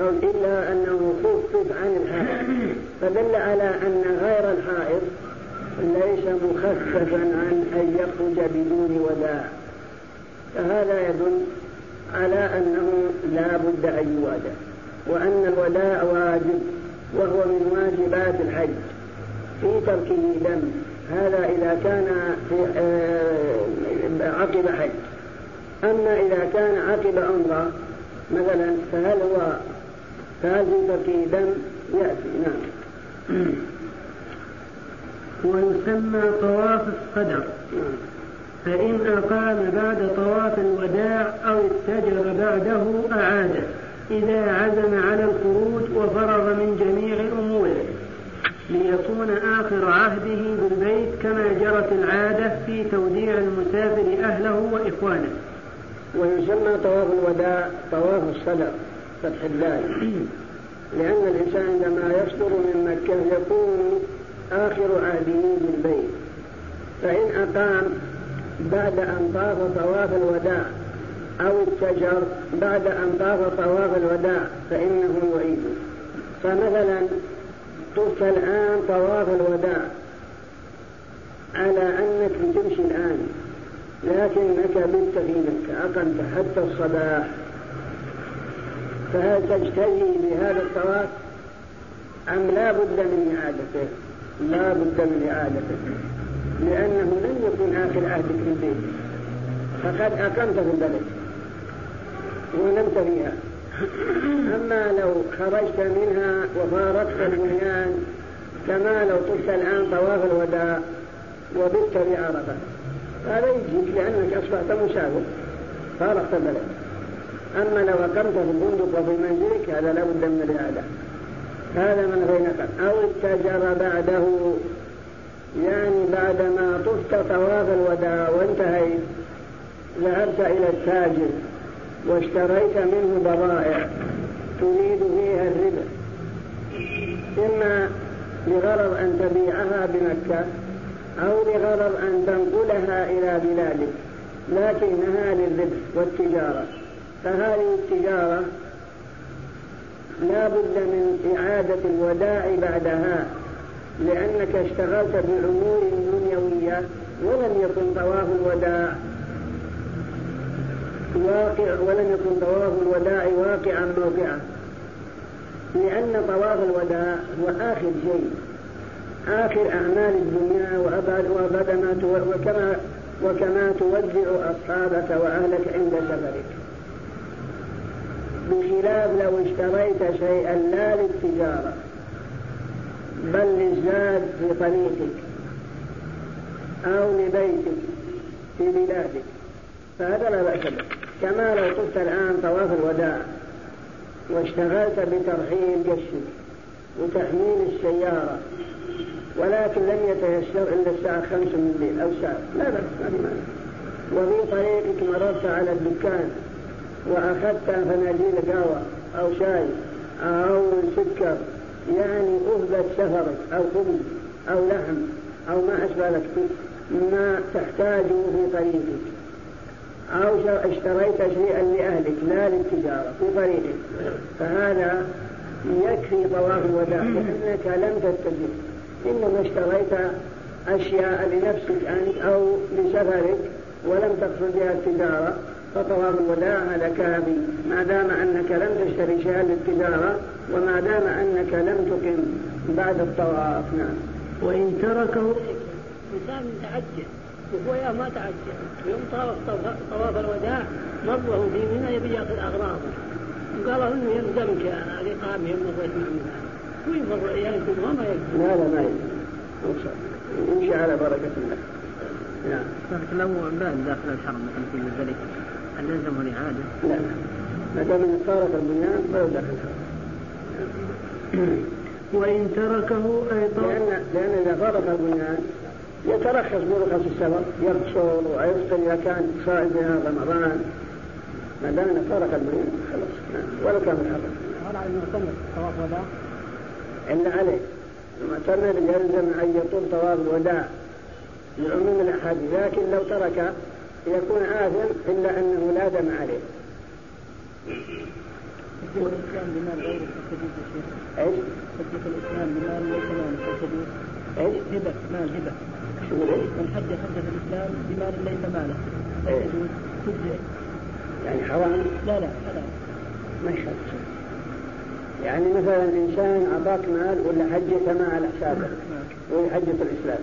قول إلا أنه خفف عن الحائض فدل على أن غير الحائض ليس مخففا عن أن يخرج بدون وداع. فهذا يدل على أنه لا بد أن يوادع وأن الوداع واجب وهو من واجبات الحج. في تركه دم. هذا إذا كان في آه، عقب حج. أما إذا كان عقب عمرة مثلا فهل هو فهل في دم؟ يأتي نعم. ويسمى طواف الصدر. نعم. فإن أقام بعد طواف الوداع أو اتجر بعده أعاده. إذا عزم على الخروج وفرغ من جميع أموره. ليكون آخر عهده بالبيت كما جرت العادة في توديع المسافر أهله وإخوانه. ويسمى طواف الوداع طواف الصدر فتح الدال لأن الإنسان عندما يصدر من مكة يكون آخر عهده بالبيت. فإن أقام بعد أن طاف طواف الوداع أو اتجر بعد أن طاف طواف الوداع فإنه يعيد. فمثلا طفت الآن طواف الوداع على أنك بتمشي الآن. لكنك بت في مكة أقمت حتى الصباح. فهل تجتهي بهذا الطواف؟ أم لا بد من إعادته؟ لا بد من إعادته. لأنه لم يكن آخر عهدك في البيت. فقد أقمت في البلد ونمت فيها. أما لو خرجت منها وفارقت البنيان كما لو طفت الآن طواف الوداع وبت بعرفة. هذا يجيك لأنك أصبحت مسافر فارقت البلد. أما لو أقمت في الفندق وفي منزلك هذا لا بد من الإعادة هذا من غير أو اتجر بعده يعني بعدما طفت طواف الوداع وانتهيت ذهبت إلى التاجر. واشتريت منه بضائع تريد فيها الربا. إما لغرض أن تبيعها بمكة أو لغرض أن تنقلها إلى بلادك لكنها للربح والتجارة. فهذه التجارة لا بد من إعادة الوداع بعدها لأنك اشتغلت بأمور دنيوية ولم يكن طواف الوداع. واقع ولم يكن طواف الوداع واقعا موقعا. لأن طواف الوداع هو آخر شيء. آخر أعمال الدنيا وأبعد وأبعد ما وكما وكما تودع أصحابك وأهلك عند سفرك. بخلاف لو اشتريت شيئا لا للتجارة بل للزاد في طريقك أو لبيتك في بلادك فهذا لا بأس به. كما لو طفت الآن طواف الوداع واشتغلت بترحيل جسدك وتحميل السيارة ولكن لم يتيسر إلا الساعة خمس من الليل أو ساعة. لا بأس ما في مانع. وفي طريقك مررت على الدكان وأخذت فناجيل قهوة أو شاي أو سكر يعني أهبة سفرك أو خبز أو لحم أو ما أشبه لك ما تحتاجه في طريقك. أو اشتريت شيئا لأهلك لا للتجارة في طريقك. فهذا يكفي طواف الوداع لأنك لم تتجه. إنما اشتريت أشياء لنفسك أنت أو لسفرك ولم تقصد بها التجارة فطواف الوداع هذا كافي. ما دام أنك لم تشتري شيئا للتجارة وما دام أنك لم تقم بعد الطواف نعم. وإن تركه إنسان تعجل وهو يا ما تعجل. يوم طاف طواف الوداع مره في منى يبي ياخذ أغراضه وقال إنه يلزمك مضيت مع منى ويمر يلزم وما يلزم لا لا ما يلزم يمشي على بركة الله؟ نعم لو بان داخل الحرم مثلا في مزدلفة هل يلزمه الإعادة؟ لا. ما دام صارت البنيان فهو داخل الحرم. وإن تركه أي لأن لأن إذا فرق البنيان يترخص برخص السفر يقصر ويفطر إذا كان صائم في رمضان ما دام فرق البنيان خلاص ولا كان الحرم. هل على المعتمر طواف وداع؟ إلا عليه المعتمر يلزم أن يطوف طواف الوداع لعموم الأحاديث لكن لو ترك يكون آثم إلا أنه لا دم عليه. الإسلام بمال غير إيش؟ تثبت الإسلام بمال ليس إيش؟ هبة مال؟ من حج حج في الإسلام بمال ليس ماله إيه. تجوز تجزئ يعني حرام؟ لا لا حلال ما يشهد يعني مثلا إنسان أعطاك مال ولا حجته ما على حسابه وهي حجة الإسلام